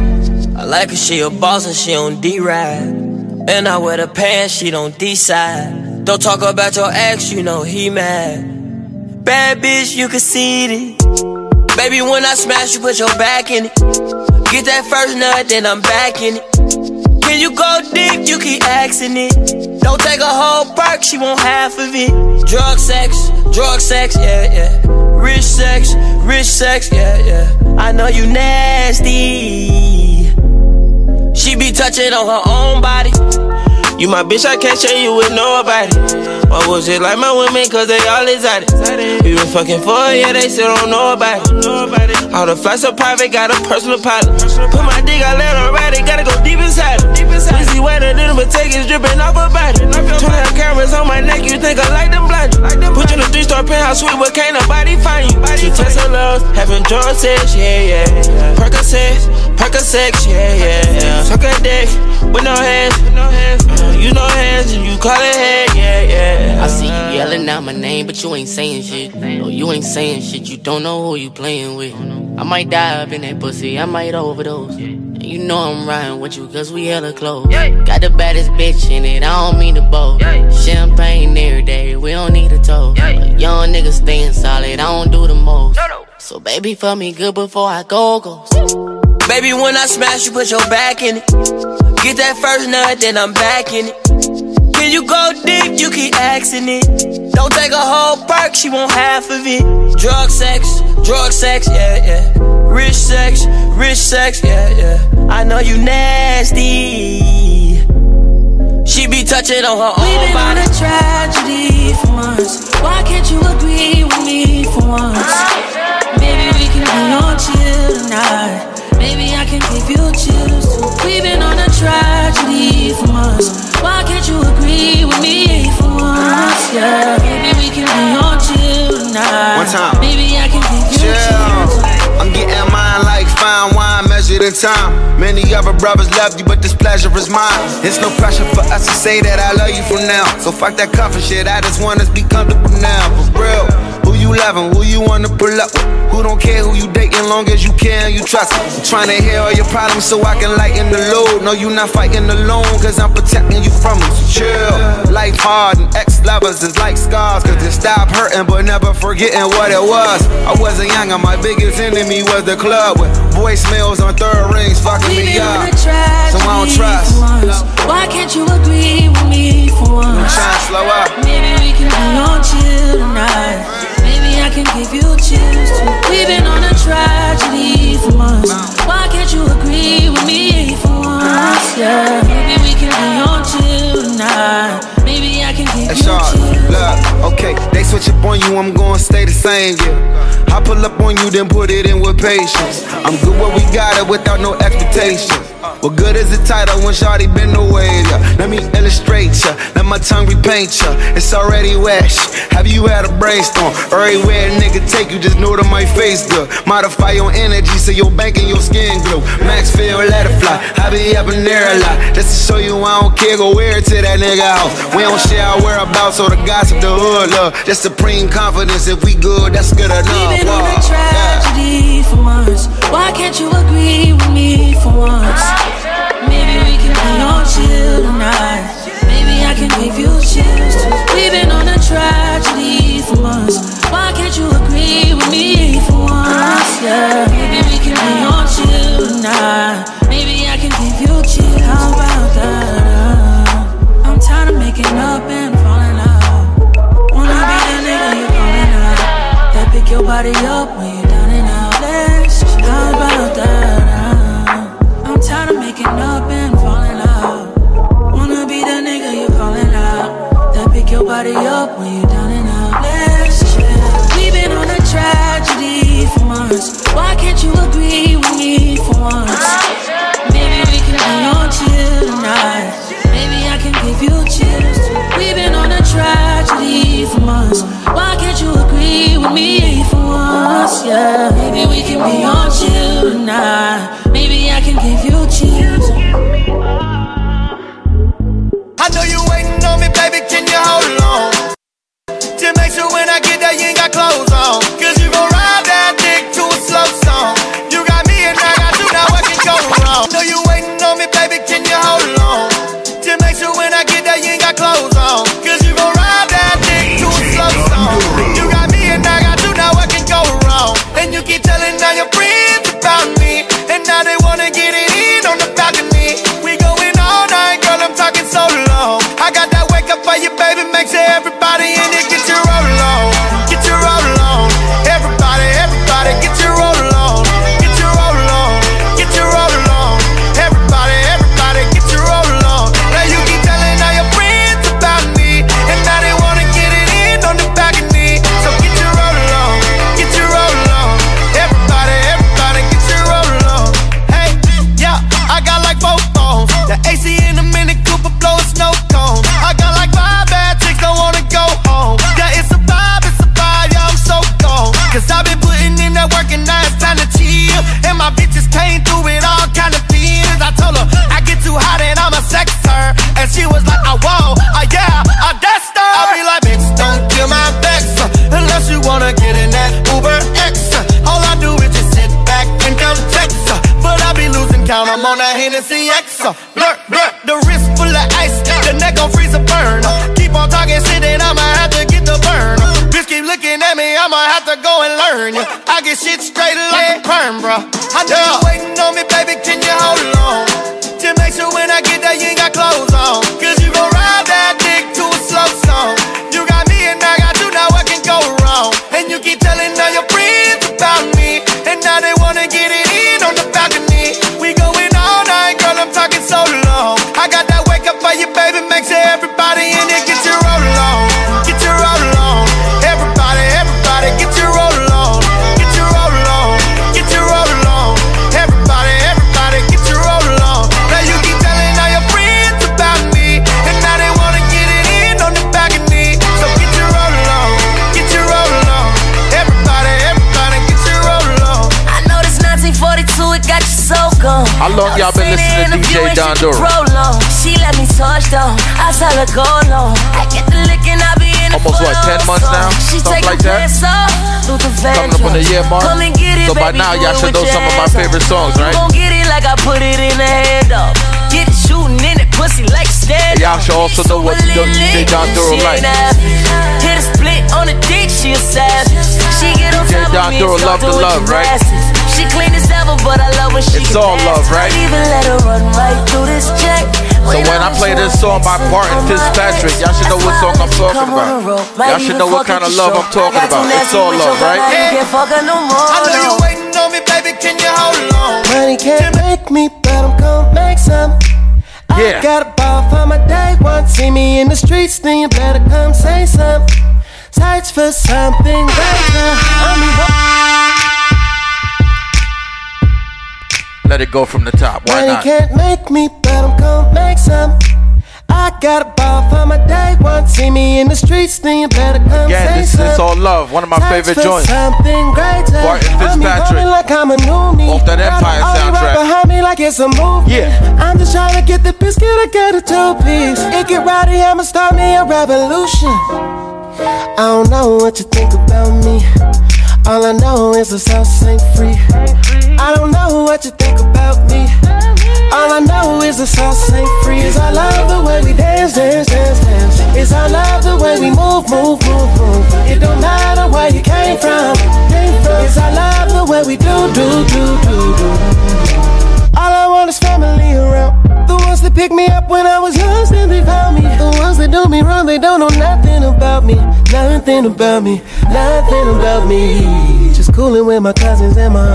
I like her, she a boss and she on D-Ride. And I wear the pants, she don't decide. Don't talk about your ex, you know he mad. Bad bitch, you can see it. Baby, when I smash, you put your back in it. Get that first nut, then I'm back in it. Can you go deep? You keep asking it. Don't take a whole perk, she want half of it. Drug sex, drug sex, yeah, yeah. Rich sex, rich sex, yeah, yeah. I know you nasty. She be touching on her own body. You my bitch, I can't share you with nobody. Why was it like my women, cause they all exotic. We been fucking for a year, they still don't know about it. All the flights are private, got a personal pilot. Put my dick, I let her ride it, gotta go deep inside. Pussy wetter than it dripping off her body. Turn the cameras on my neck, you think I like them blind. Put you in a three star penthouse suite, but can't nobody find you. Two Tesla loves, having drug sex, yeah, yeah. Percocets, Percocets, yeah, yeah, yeah. Suck a dick with no hands, uh, you no hands, and you call it head, yeah, yeah. I see you yelling out my name, but you ain't saying shit. No, you ain't saying shit. You don't know who you playing with. I might dive in that pussy. I might overdose. And you know I'm riding with you, cause we hella close. Got the baddest bitch in it. I don't mean to boast. Champagne every day. We don't need a toast. But young niggas staying solid. I don't do the most. So baby, fuck me good before I go go. Baby, when I smash you, put your back in it. Get that first nut, then I'm back in it. Can you go deep? You keep asking it. Don't take a whole perk, she want half of it. Drug sex, drug sex, yeah, yeah. Rich sex, rich sex, yeah, yeah. I know you nasty. She be touching on her We've own been on a tragedy for months. Why can't you agree with me for once? Maybe we can be on chill tonight. Maybe I can give you chills too. We've been on a tragedy for months. Why can't you agree with me for once? Yeah, maybe we can be on chill tonight. One time. Maybe I can give measured in time. Many other brothers love you, but this pleasure is mine. It's no pressure for us to say that I love you from now. So fuck that comfort shit. I just want us to be comfortable now. For real. Who you loving? Who you wanna pull up with? Who don't care who you dating long as you can, you trust. I'm trying to hear all your problems so I can lighten the load. No, you not fighting alone, cause I'm protecting you from them. So chill. Life hard and ex lovers is like scars, cause they stop hurting but never forgetting what it was. I wasn't young and my biggest enemy was the club with voicemails on third rings fucking me up. So I don't trust. Why can't you agree with me for I'm once? trying to slow up. Maybe we can be on chill tonight. I can give you chills too. We've been on a tragedy for months. Why can't you agree with me for once? Yeah. Maybe we can be on chill tonight. Maybe I can give That's you all. chills. Look, okay, they switch up on you, I'm gonna stay the same, yeah. I pull up on you, then put it in with patience. I'm good where we got it without no expectations. What good is the title when Shawty been away? Yeah. Let me illustrate ya, let my tongue repaint ya. It's already wet. Have you had a brainstorm? Everywhere a nigga take you, just know that my face good. Modify your energy so your bank and your skin glow. Max feel, let it fly. I be up in there a lot. Just to show you I don't care, go wear it to that nigga house. We don't share our whereabouts or the gossip, the hood love. Just supreme confidence. If we good, that's good enough. We've on a tragedy for once. Why can't you agree with me for once? Maybe we can be on chill tonight. I can give you chills. We've been on a tragedy for months. Why can't you agree with me for once? Yeah, maybe we can be on chill tonight. Maybe I can give you chills. How about that? I'm tired of making up and falling out. Wanna be the nigga you calling out. That pick your body up when you're Yeah, maybe we can be on chill tonight. Maybe I can give you chills. I know you waiting on me, baby, can you hold on? Just make sure when I get there, you about me. And now they wanna get it in on the balcony. We going all night, girl, I'm talking so long. I got that wake up for you, baby, Makes everybody in it get your roll on. See exa Blur, blur, the wrist full of ice, the neck gon' freeze a burn. Keep on talking shit and I'ma have to get the burn. Bitch keep looking at me, I'ma have to go and learn. I get shit straight like a perm, bro. I know you waiting on me, baby, can you hold on? How long y'all been listening to DJ Don Doru? She let me touch down. I tell her go long. I get the licking, I be in Almost what, 10 months now? She Something like that? piss off. Luther Coming up on the year mark. Come and get it, So by now, y'all should know some of my favorite songs, right? gon' get it like I put it in the hand up. Get it shooting in it, pussy like stand Y'all should also know what DJ Don Doru like. Hit a split on the dick, she a savage. She get on DJ top Don of me Doru love the love, right? Gymnastics. Clean as ever, but I love when she It's get all nasty. love, right? Might even let her run right through this check. So when I play this song by Barton Fitzpatrick, y'all should know what song I'm talking about. Y'all should know what kind of love I'm talking about. It's all love, right? Can't fuck her no more. I know you waiting on me, baby, can you hold on? Money can't make me, but I'm gon' make some. Yeah. I got a ball for my day one. See me in the streets, then you better come say something. Search for something greater. I'm Let it go from the top. Why Money not? can't make me, but I'm gon' make some. I got a ball for my day one. See me in the streets, then you better come Again, say this, this all love. One of my favorite joints. Something greater. Barton I'm Fitzpatrick. like I'm a. Off that Empire All right soundtrack. behind me like it's a movie. Yeah. I'm just trying to get the biscuit, I get a two piece. It get rowdy, I'ma start me a revolution. I don't know what you think about me. All I know is the sauce ain't free. I don't know what you think about me. All I know is the sauce ain't free. Is I love the way we dance, dance, dance, dance. Is I love the way we move, move, move, move. It don't matter where you came from, came from. Is I love the way we do, do, do, do, do. All I want is family around. The ones that pick me up when I was lost and they found me. The ones that do me wrong, they don't know nothing about me. Nothing about me. Nothing about me. Just cooling with my cousins and my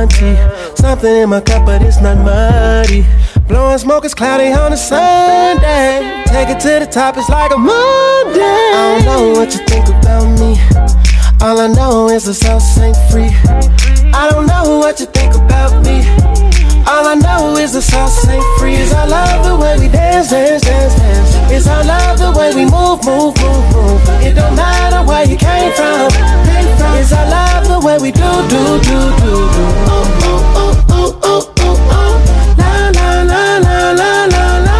auntie. Something in my cup, but it's not muddy. Blowing smoke, is cloudy on a Sunday. Take it to the top, it's like a Monday. I don't know what you think about me. All I know is the sauce ain't free. I don't know what you think about me. All I know is the sauce ain't free. Is I love the way we dance, dance, dance, dance. Is I love the way we move, move, move, move. It don't matter where you came from, came from. Is I love the way we do, do, do, do, do. Oh, oh, oh, oh, oh, oh, oh. La, la, la, la, la, la.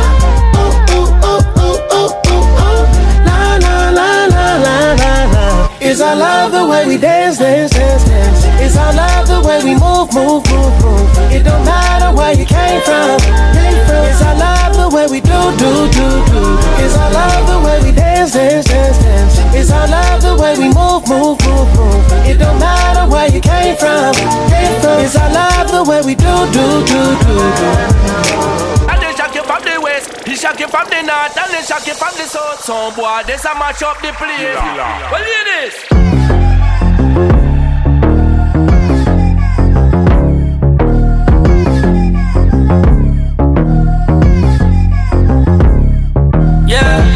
Is I love the way we dance, dance. We move, move, move, move. It don't matter where you came from, came from. Is I love the way we do, do, do, do. Is I love the way we dance, dance, dance, dance. Is I love the way we move, move, move, move. It don't matter where you came from, came from. Is I love the way we do, do, do, do, do. And they shock you from the west, he shock you from the north, and they shock you from the south. Some boy, this a match up the place. Well, hear this. Yeah,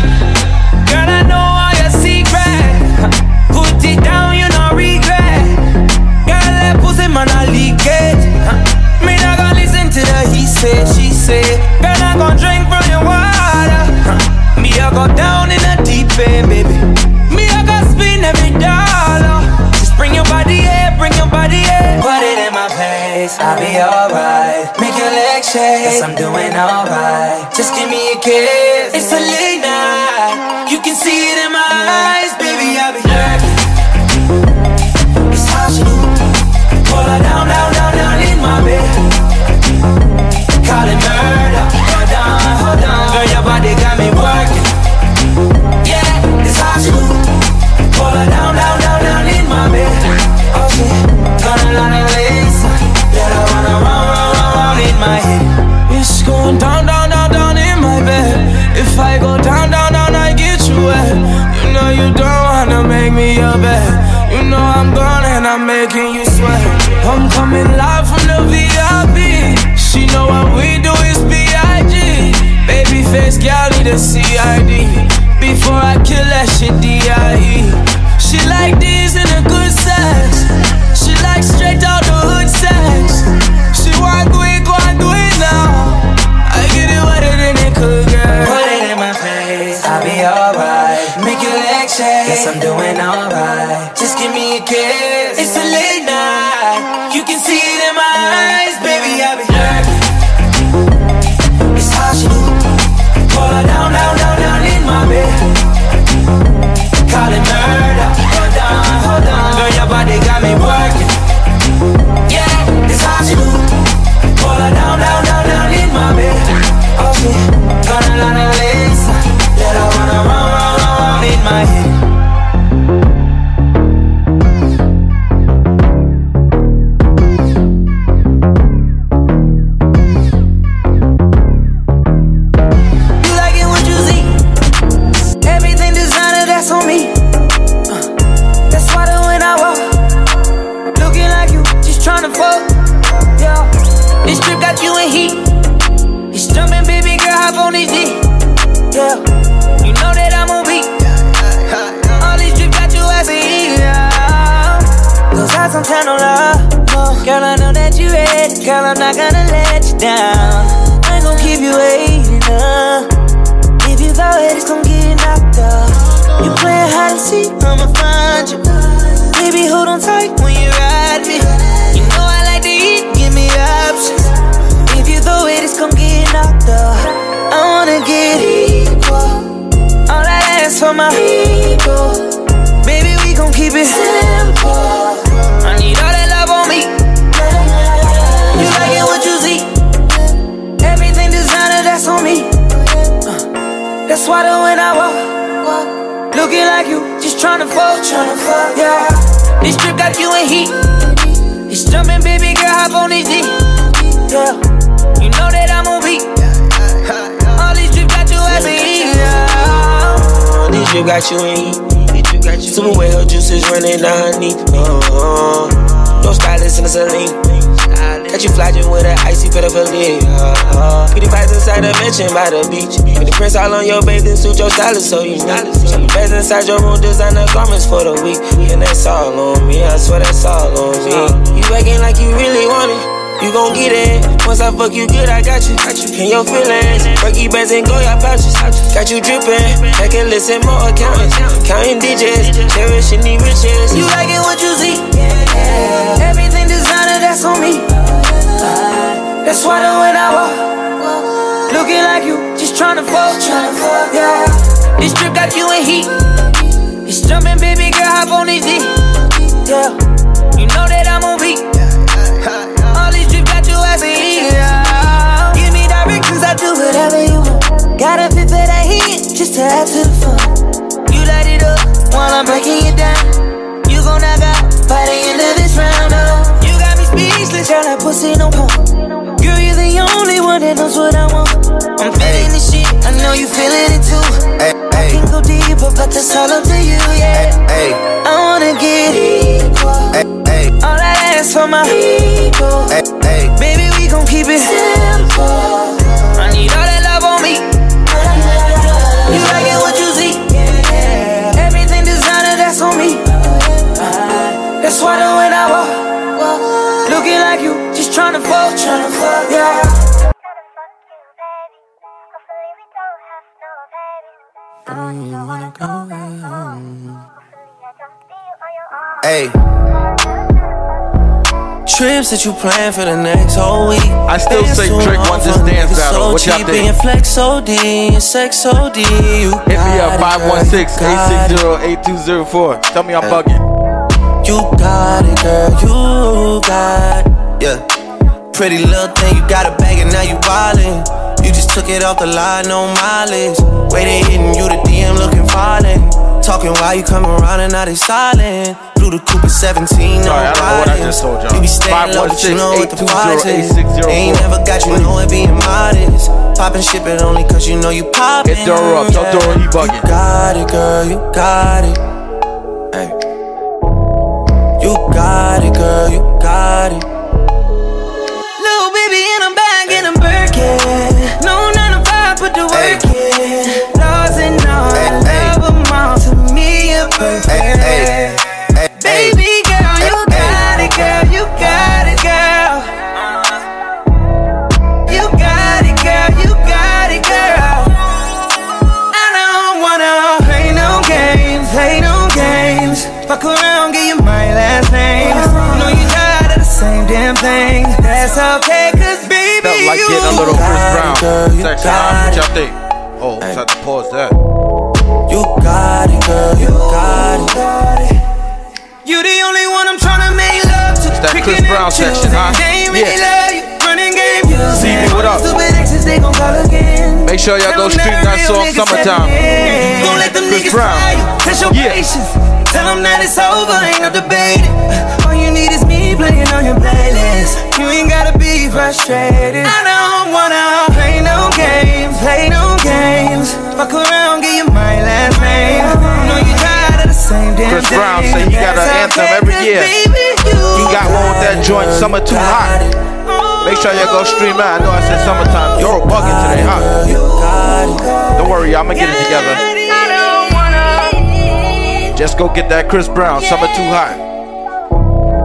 girl, I know all your secret. Put it down, you no regret. Girl, that pussy man a leak it. Me not listen to the he say, she say. Girl, gon' drink from your water. Me I go down Your legs yes I'm doing alright. Just give me a kiss. It's a late night, you can see it in my eyes, me a bet. You know I'm gone and I'm making you sweat. I'm coming live from the VIP. She know what we do is B.I.G. Baby face gal need a CID. Before I kill that shit, D.I.E. She like these in a good sex. She like straight out the shake, yes I'm doing alright. Just give me a kiss. It's a late night, you can see it in my eyes, baby. I'll be lurking. It's how she do. Pull her down, down, down, down in my bed. Call This you got you in heat. Super wet, her juices running down her knee. Uh-huh. No stylist in the saline. Got you flashing with an icy pedophilia. Uh-huh. Pretty vibes inside the mansion by the beach. With the prints all on your bathing suit, your stylist so you know. Some beds inside your room, designer garments for the week. And that's all on me, I swear that's all on me. You acting like you really want it. You gon' get it. Once I fuck you good, I got you. In your feelings. Breaky bands and go your pouches. Got you drippin'. I can listen more accountants. Counting digits. Cherishing the riches. You like it what you see. Yeah. Everything designer, that's on me. That's why the when I walk, looking like you, just tryna fuck, yeah. This trip got you in heat. It's jumping, baby girl, hop on this D. Yeah, you know that I'm on beat. Heat, yeah. Give me directions, I do whatever you want. Gotta fit for that heat, just to add to the fun. You light it up while I'm breaking it down. You gon' knock out by the end of this round, oh. You got me speechless, girl, that pussy no pump. Girl, you're the only one that knows what I want. I'm feeling this shit, I know you feeling it too. I can go deeper, but that's all up to you, yeah. I wanna get equal. All that ass for my ego. Baby, we gon' keep it simple. I need all that love on me. You like it what you see. Everything designer, that's on me. That's why the when I walk, looking like you, just tryna fuck, tryna fuck, yeah. Hey. Trips that you plan for the next whole week. I still say Drake want this dance battle. What y'all think? Flex OD and sex OD. You Hit me up 516-860-8204. Tell me I'm bugging. You got it, girl. You got it. Yeah. Pretty little thing, you got a bag and now you wildin'. You just took it off the line, no mileage. Waiting, hitting you the DM, looking violent. Talking why you come around and now they silent. Through the Cooper 17, no Sorry, I don't know what I just told y'all. You be staying low, but you know what the price is. Ain't never got you, know it being modest. Popping shit, but only cause you know you poppin'. Hit Dora up, tell Dora he bugging. You got it, girl, you got it. Hey. You got it, girl, you got it. Little baby, and I'm back in a Birkin to work it. Laws and all, love all. To me, you're perfect. Baby girl, you got it, girl. You got it, girl. You got it, girl. You got it, girl. I don't wanna play no games, play no games. Fuck around, give you my last name. Know you tired of the same damn thing. That's okay, cause baby, Felt like getting a little Chris Brown. got it, girl. You Section, huh? What y'all think? Oh, time to pause that. You got it, girl. You got it. You the only one I'm tryna make love to. It's that Chris Picking Brown section, huh? They ain't really Yeah. love you. Running game, you CB, what up? Stupid exes, they gon' call again. Make sure y'all go stream that song Summertime. Mm-hmm. Don't let them Chris niggas Brown. fry you. Test your patience. Tell them that it's over, ain't no debating. All you need is me playing on your playlist. You ain't gotta be frustrated. I don't wanna play no games, play no games. Fuck around, give you my last name. Know you tired of the same damn Chris Brown thing. say he got an anthem every year. baby, you He got one with that joint, Summer Too Hot. Make sure y'all go stream that. I know I said summertime. You're a bugging today, huh? Don't worry, I'ma get it together. Just go get that Chris Brown, Summer Too Hot.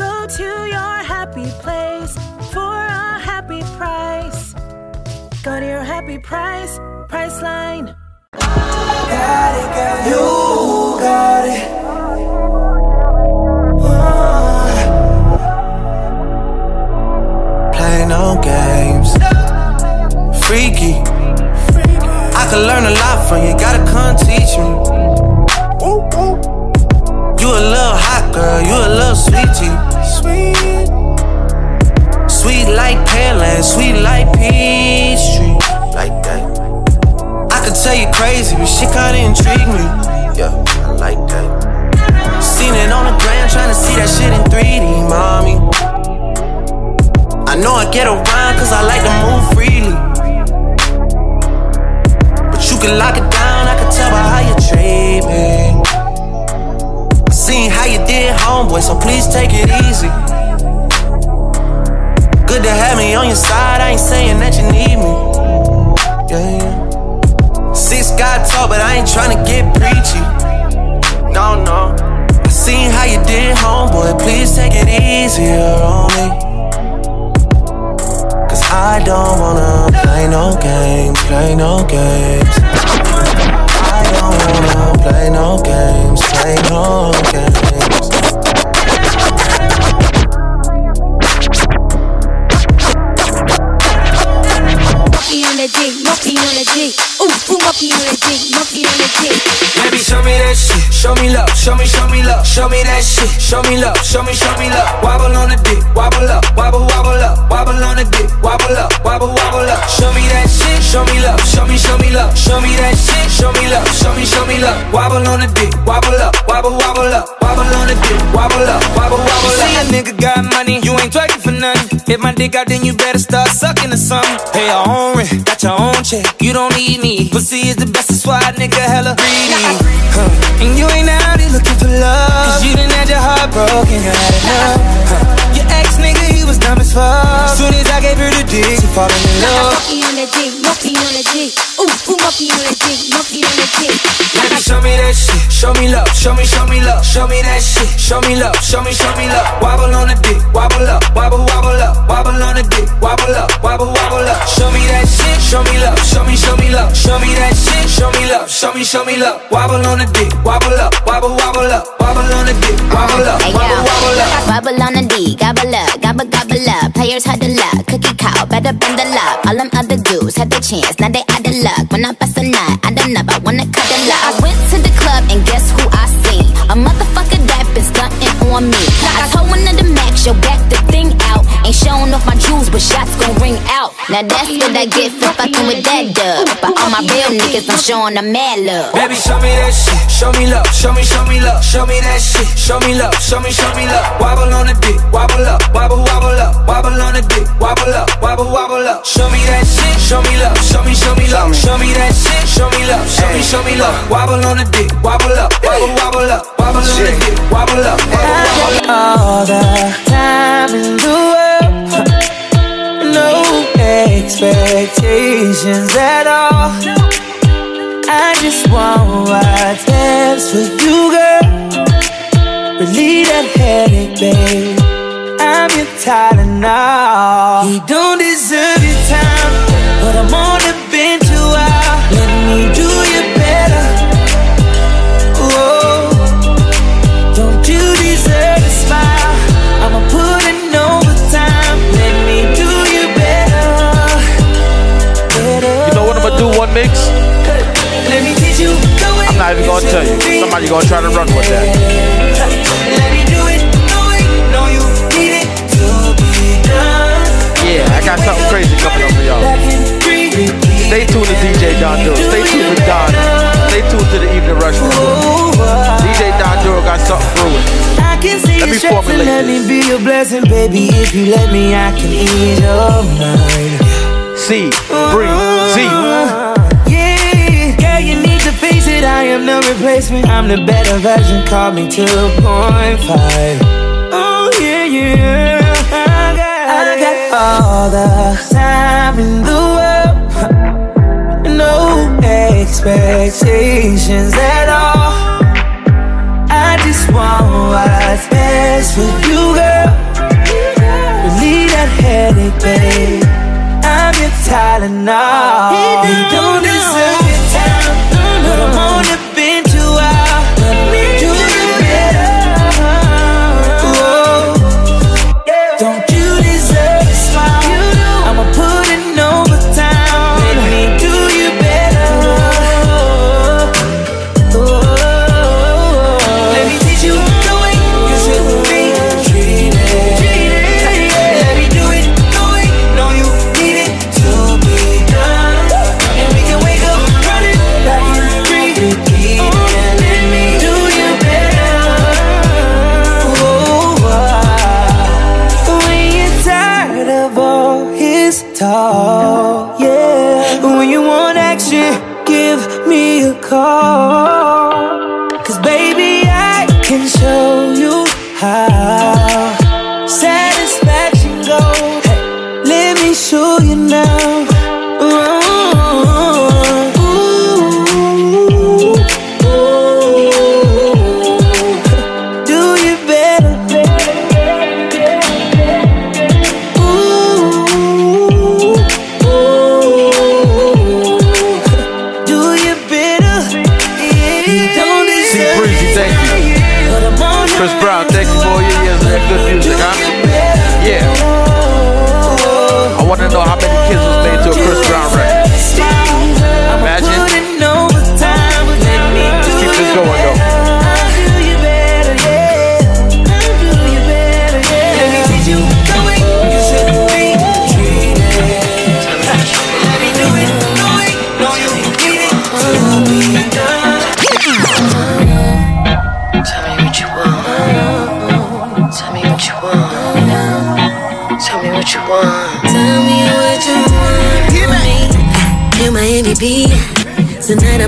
Go to your happy place for a happy price. Go to your happy price, Priceline. got it, girl. You got it. Uh. Play no games. Freaky. I could learn a lot from you. Gotta come teach me. You a little hot girl. You a little sweetie. Sweet. Sweet like Pearland. Sweet like peach tree. Like that. I could tell you crazy, but shit kinda intrigue me. Yeah, I like that. Seen it on the gram, tryna see that shit in 3D, mommy. I know I get around cause I like to move freely. But you can lock it down, I can tell by how you treat me. Seen how you did, homeboy, so please take it easy. Good to have me on your side, I ain't saying that you need me. Yeah, yeah. Six God talk, but I ain't tryna get preachy. No, no. I seen how you did, homeboy. Please take it easier on me. Cause I don't wanna play no games, play no games. I don't wanna play no games, play no games. Monkey on the G, on the G. Ooh, ooh, monkey on the G, monkey on the G. Baby, show me that shit. Show me love. Show me, show me love. Show me that shit. Show me love. Show me, show me love. Wobble on the dick. Wobble up. Wobble, wobble up. Wobble on the dick. Wobble up. Wobble, wobble up. Show me that shit. Show me love. Show me, show me love. Show me that shit. Show me love. Show me, show me love. Wobble on the dick. Wobble up. Wobble, wobble up. Wobble on the dick. Wobble up. Wobble, wobble up. See a nigga got money. You ain't twerking for nothing. If my dick out, then you better start sucking or something. Pay your own rent. Got your own check. You don't need me. Pussy is the best. That's why a nigga hella greedy. Huh. And you ain't out here looking for love. Cause you done had your heart broken, you had enough. Huh. Your ex nigga, he was dumb as fuck. Soon as I gave her the dick, she falling in love. Monkey on the G, monkey on the G. Ooh, ooh, monkey on the G, monkey on the G. Baby, show me that shit. Show me love. Show me, show me love. Show me that shit. Show me love. Show me, show me love. Wobble on the dick. Wobble up. Wobble, wobble up. Wobble on the dick. Wobble up. Wobble, wobble up. Show me that shit. Show me love. Show me, show me love. Show me that shit. Show me love. Show me, show me love. Wobble on the dick. Wobble up. Wobble, wobble up. Wobble on the dick. Wobble up. Wobble, wobble up. Wobble on the D, gobble up, gobble gobble up. Players had the luck, cookie cow, better bundle up. All them other dudes had the chance, now they out of luck. When I bust a nut, I don't know, I wanna cuddle up. I went to the club and guess who I seen? A motherfucker that been stunting on me. I told one of the max, yo, back the thing. Ain't showing off my jewels, but shots gon' ring out. Now that's what I get for fucking with that dub. But all my real niggas, I'm showing them mad love. Baby, show me that shit. Show me love. Show me, show me love. Show me that shit. Show me love. Show me, show me love. Wobble on the dick. Wobble up. Wobble, wobble up. Wobble on the dick. Wobble up. Wobble, wobble up. Show me that shit. Show me love. Show me, show me love. Show me that shit. Show me love. Show me, show me love. Wobble on the dick. Wobble up. Wobble, wobble up. Wobble on the dick. Wobble up. Wobble, wobble up. all the time in the world. Expectations at all. I just want what's best for you, girl. Relieve that headache, babe. I'm your Tylenol. He don't deserve your time, but I'm on gonna try to run with that. Let me do it the way you know you need it to be done. Yeah, I got something crazy coming up for y'all. Stay tuned to DJ Don Doru. Stay tuned to Don. Stay tuned to the Evening Rush. DJ uh, Don Doru got something brewing. I can see Let me formulate let this. me be your blessing, baby. If you let me, I can ease your mind. See, breathe, see. It. I am no replacement. I'm the better version. Call me 2.5. Oh, yeah, yeah. I got, I got all the time in the world. [laughs] No expectations at all. I just want what's best for you, girl. Relieve that headache, babe. I'm your Tylenol. You don't deserve your but I'm on the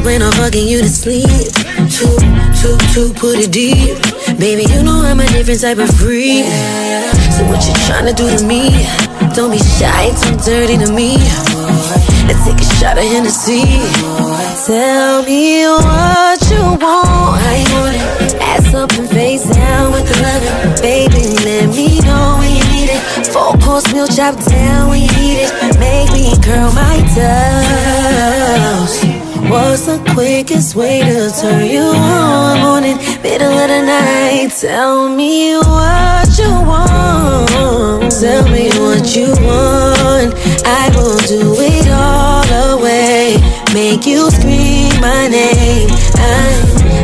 Tonight I plan on fucking you to sleep. Too, too, too, put it deep. Baby, you know I'm a different type of freak. So what you tryna do to me? Don't be shy, too dirty to me. Let's take a shot of Hennessy. Tell me what you want. You want it? Ass up and face down with the loving. Baby, let me know when you need it. Four course meal chop down when you need it. Make me curl my toes. What's the quickest way to turn you on? Morning, middle of the night. Tell me what you want. Tell me what you want. I will do it all the way Make you scream my name. I,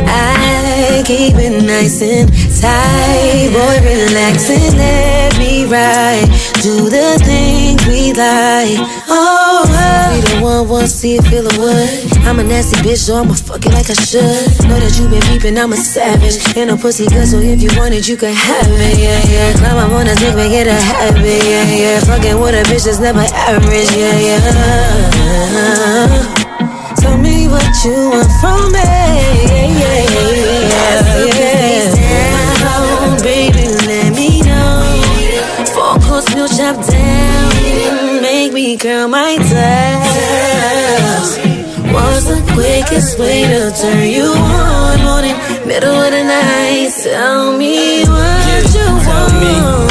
I keep it nice and tight. Boy, relax and let me ride. Do the things we like. Oh, we the one, one, see it, feel the wood. I'm a nasty bitch, so I'ma fuck it like I should. Know that you been peeping, I'm a savage. Ain't no pussy good, so if you want it, you can have it. Yeah, yeah. Climb up on a dick, make it a habit. Yeah, yeah. Fucking with a bitch that's never average. Yeah, yeah. Tell me what you want from me. Yeah, yeah, yeah, yeah. Baby, let me know. Four course meal chop down. Me curl my toes. What's the quickest way to turn you on? Morning, middle of the night. Tell me what you want.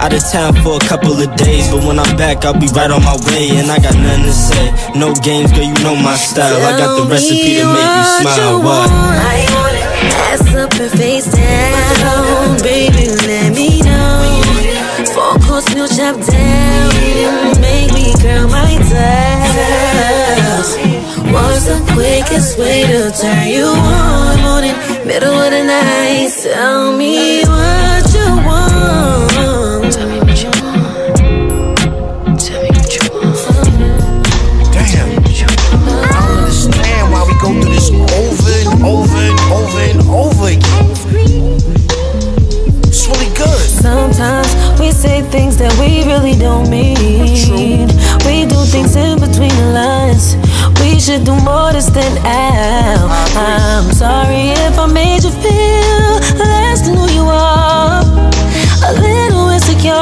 Out of town for a couple of days, but when I'm back, I'll be right on my way. And I got nothing to say. No games, girl, you know my style. I got the recipe to make you smile. What? I want it. Ass up and face down. Baby, let me know. Four course meal chop down. Make me curl my toes. What's the quickest way to turn you on? Morning, middle of the night. Tell me what you want. That we really don't mean. We do things in between the lines. We should do more to stand out. I'm sorry if I made you feel less than who you are. A little insecure.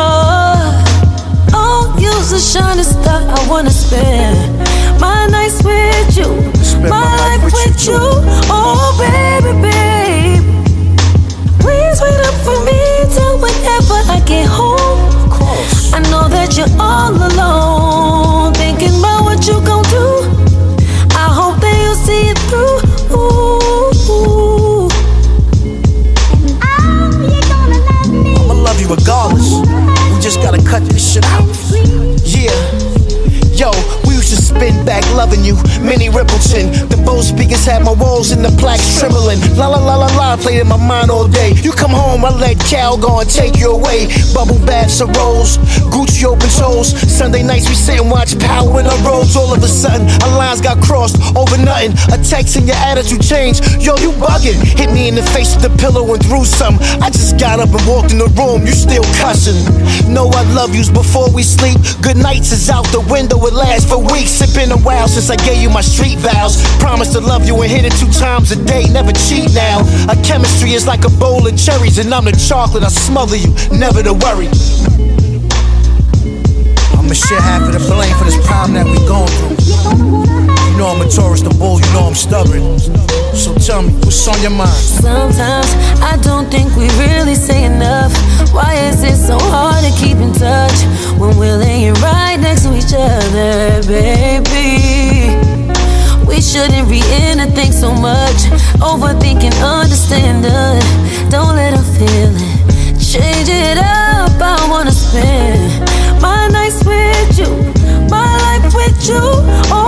Oh, you's a shining star. I wanna spend my nights with you, my life with you. Oh, back loving you. Minnie Riperton. The Bose speakers had my walls and the plaques trembling. La la la la la played in my mind all day. You come home, I let Cal go and take you away. Bubble baths and rolls, Gucci open toes. Sunday nights we sit and watch Power in our roads. All of a sudden, our lines got crossed over nothing. A text and your attitude changed. Yo, you bugging. Hit me in the face with the pillow and threw some. I just got up and walked in the room. You still cussing. Know I love yous before we sleep. Good nights is out the window. It lasts for weeks. It's a while since I gave you my street vows. Promise to love you and hit it two times a day. Never cheat now. Our chemistry is like a bowl of cherries, and I'm the chocolate. I smother you. Never to worry. I'ma share half of the blame for this problem that we going through. Tourist, the bull. You know I'm stubborn. So tell me, what's on your mind? Sometimes I don't think we really say enough. Why is it so hard to keep in touch when we're laying right next to each other, baby? We shouldn't read anything so much. Overthinking, understanding. Don't let a feeling change it up. I wanna spend my nights with you, my life with you.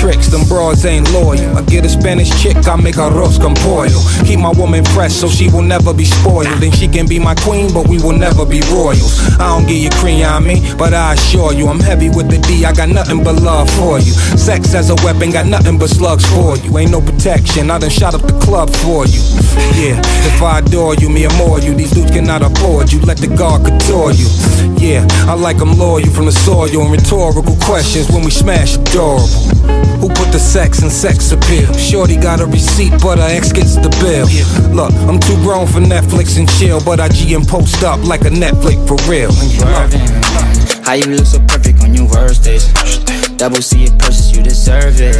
Tricks, them broads ain't loyal. I get a Spanish chick, I make her arroz con pollo. Keep my woman fresh so she will never be spoiled. And she can be my queen, but we will never be royals. I don't get you cream on me, but I assure you, I'm heavy with the D, I got nothing but love for you. Sex as a weapon, got nothing but slugs for you. Ain't no protection, I done shot up the club for you. Yeah, if I adore you, me or more you. These dudes cannot afford you, let the guard couture you. Yeah, I like them loyal from the soil and rhetorical questions when we smash adorable. Who put the sex in sex appeal? Shorty got a receipt, but her ex gets the bill. Look, I'm too grown for Netflix and chill, but I G and post up like a Netflix for real. Swerving. How you look so perfect on your worst days? Double C it purchase, you deserve it.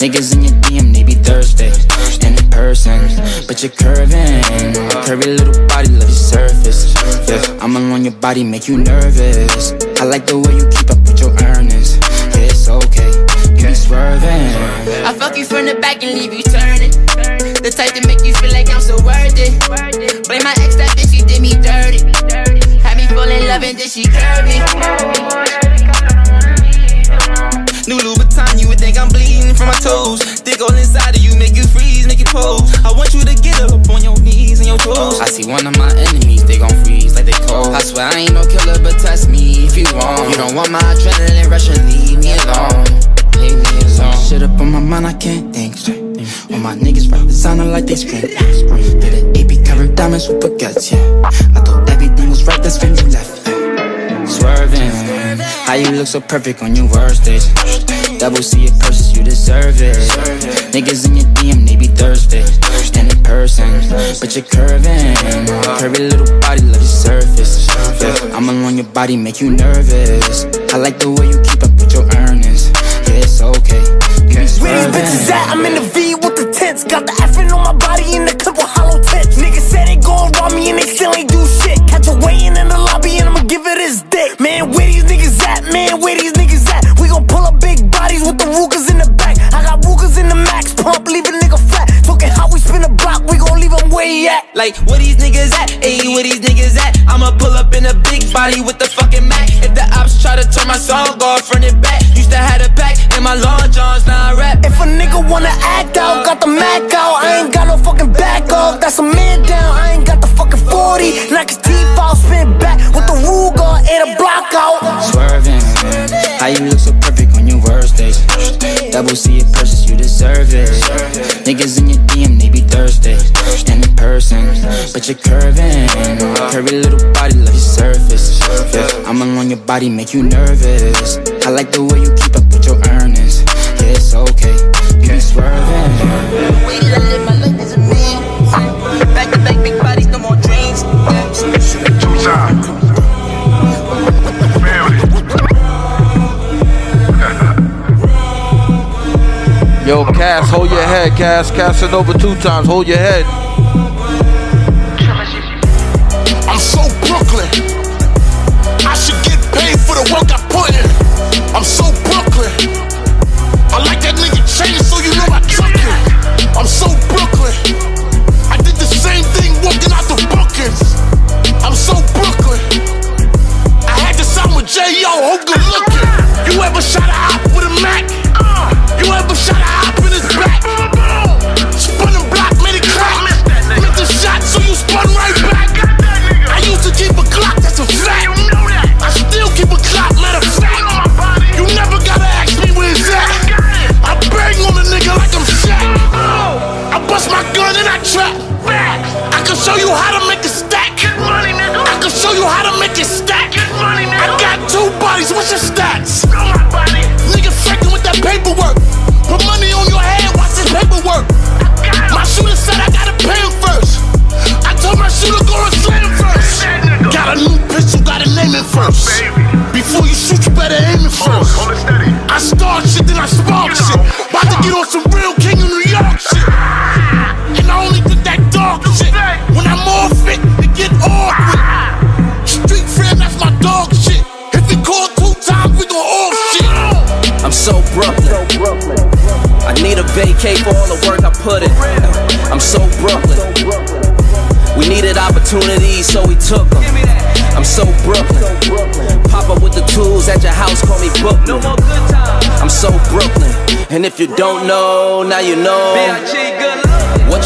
Niggas in your DM, they be thirsty. And in person, but you're curving. Curvy little body, love your surface. Yeah, I'm alone, your body make you nervous. I like the way you keep up swerving. I fuck you from the back and leave you turning. The type to make you feel like I'm so worth it. Blame my ex, that bitch, she did me dirty. Had me fall in love and then she curvy. New Louboutin, you would think I'm bleeding from my toes. Dick all inside of you, make you freeze, make you pose. I want you to get up on your knees and your toes. I see one of my enemies, they gon' freeze like they cold. I swear I ain't no killer, but test me if you want. You don't want my adrenaline rush and leave me alone. Alone. Shit up on my mind, I can't think straight. All my niggas rap designer like they scream. Did an AP covered diamonds with baguettes, yeah. I thought everything was right, that's when you left. yeah. Swerving, how you look so perfect on your worst days. Double C it purchase, you deserve it. Niggas in your DM, they be thirsty. And in person, but you're curving. Curvy little body, love your surface. Yeah, I'm alone, your body make you nervous. I like the way you keep Where these bitches at? I'm in the V with the tents. Got the effing on my body in the clip with hollow tips. Niggas said they gon' rob me and they still ain't do shit. Catch a waiting in the lobby and I'ma give it his dick. Man, where these niggas at? Man, where these niggas where he at. Like, where these niggas at? Ayy, where these niggas at? I'ma pull up in a big body with the fucking Mac. If the ops try to turn my song off, front and back. Used to have a pack in my long johns, now I rap. If a nigga wanna act out, got the Mac out. I ain't got no fucking back off. That's a man down. I ain't got the fucking 40. Knock his teeth out, spin back with the Ruger and a block out. Swerving, how you look so Double C it purchase, you deserve it. Niggas in your DM, they be thirsty. And in person, but you're curving. Curvy little body, love your surface. Yeah, I'm alone, your body make you nervous. I like the way you keep up with your earnings. Yeah, it's okay, you be swerving. Cass, hold your head, Cass. over two times, hold your head. I'm so Brooklyn. I should get paid for the work I put in. I'm so Brooklyn. I like that nigga chain, so you know I took it. I'm so Brooklyn. I did the same thing walking out the bookings. I'm so Brooklyn. I had to sign with J.O. Who good looking? You ever shot a op with a Mac? I need a vacay for all the work I put in. I'm so Brooklyn. We needed opportunities, so we took them. I'm so Brooklyn. Pop up with the tools at your house, call me Book. No more good times. I'm so Brooklyn. And if you don't know, now you know.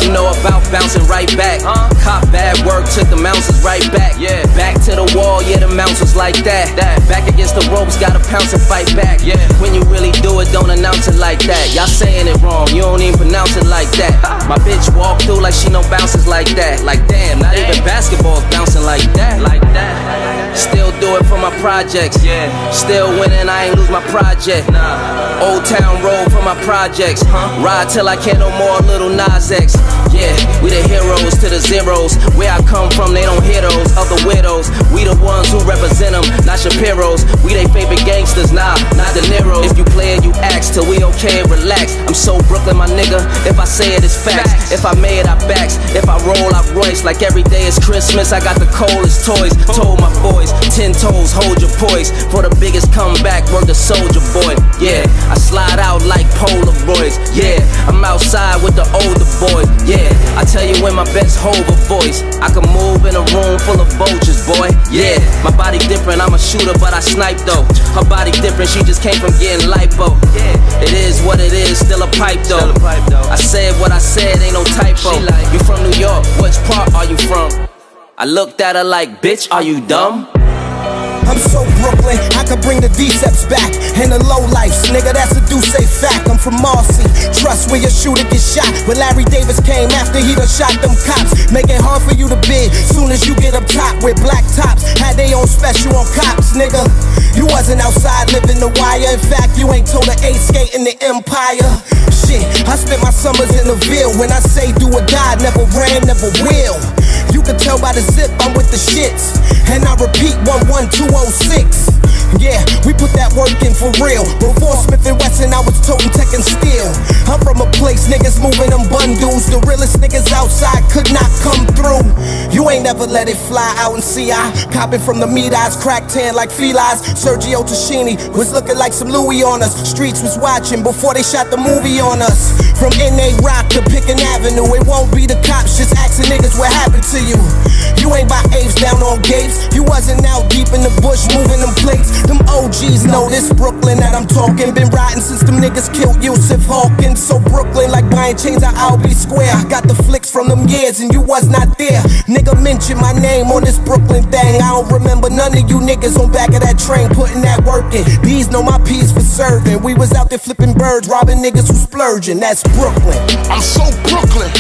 You know about bouncing right back? Huh? Cop bad work, took the mounces right back. Yeah. Back to the wall, yeah, the mounces like that. that. Back against the ropes, gotta pounce and fight back. Yeah. When you really do it, don't announce it like that. Y'all saying it wrong, you don't even pronounce it like that. My bitch walk through like she no bounces like that. Like damn, not even basketball's bouncing like that. Like that. Still do it for my projects. Yeah. Still winning, I ain't lose my project. Nah. Old Town Road for my projects. Huh? Ride till I can't no more, Lil Nas X. Yeah, we the heroes to the zeros. Where I come from, they don't hear those other widows. We the ones who represent them, not Shapiro's. We they favorite gangsters, nah, not De Niro. If you play it, you ask till we okay, relax. I'm so Brooklyn, my nigga. If I say it, it's facts. If I made, I backs. If I roll, I Royce. Like every day is Christmas, I got the coldest toys. Told my boys, ten toes, hold your poise. For the biggest comeback, work the soldier boy. Yeah, I slide out like Polaroids. Yeah, I'm outside with the older boys. Yeah, I tell you when my best hover voice. I can move in a room full of vultures, boy. Yeah, my body different, I'm a shooter, but I snipe though. Her body different, she just came from getting lipo. Yeah, it is what it is, still a pipe though. I said what I said, ain't no typo. She like You from New York, which part are you from? I looked at her like, bitch, are you dumb? I'm so Brooklyn, I could bring the D-Steps back. And the low life, nigga, that's a do say fact. I'm from Marcy, trust where your shooter gets shot. But Larry Davis came after he done shot them cops. Make it hard for you to bid, soon as you get up top with black tops. Had they on special on cops, nigga. You wasn't outside living the wire. In fact, you ain't told an eight skate in the empire. Shit, I spent my summers in the Ville. When I say do or die, never ran, never will. You can tell by the zip, I'm with the shits. And I repeat, 11206. Yeah, we put that work in for real. Before Smith and Wesson, I was toting niggas moving them bundles. The realest niggas outside could not come through. You ain't never let it fly out And in CI. Copping from the meat eyes, cracked tan like felines. Sergio Tacchini was looking like some Louis on us. Streets was watching before they shot the movie on us. From NA Rock to Pitkin Avenue, it won't be the cops just asking niggas what happened to you. You ain't by apes down on gates. You wasn't out deep in the bush moving them plates. Them OGs know this Brooklyn that I'm talking. Been riding since them niggas killed Yusuf Hawkins. So Brooklyn, like buying chains at Albee Square. I got the flicks from them years and you was not there. Nigga mention my name on this Brooklyn thing. I don't remember none of you niggas on back of that train putting that work in. These know my P's for serving. We was out there flipping birds, robbing niggas who splurging. That's Brooklyn. I'm so Brooklyn.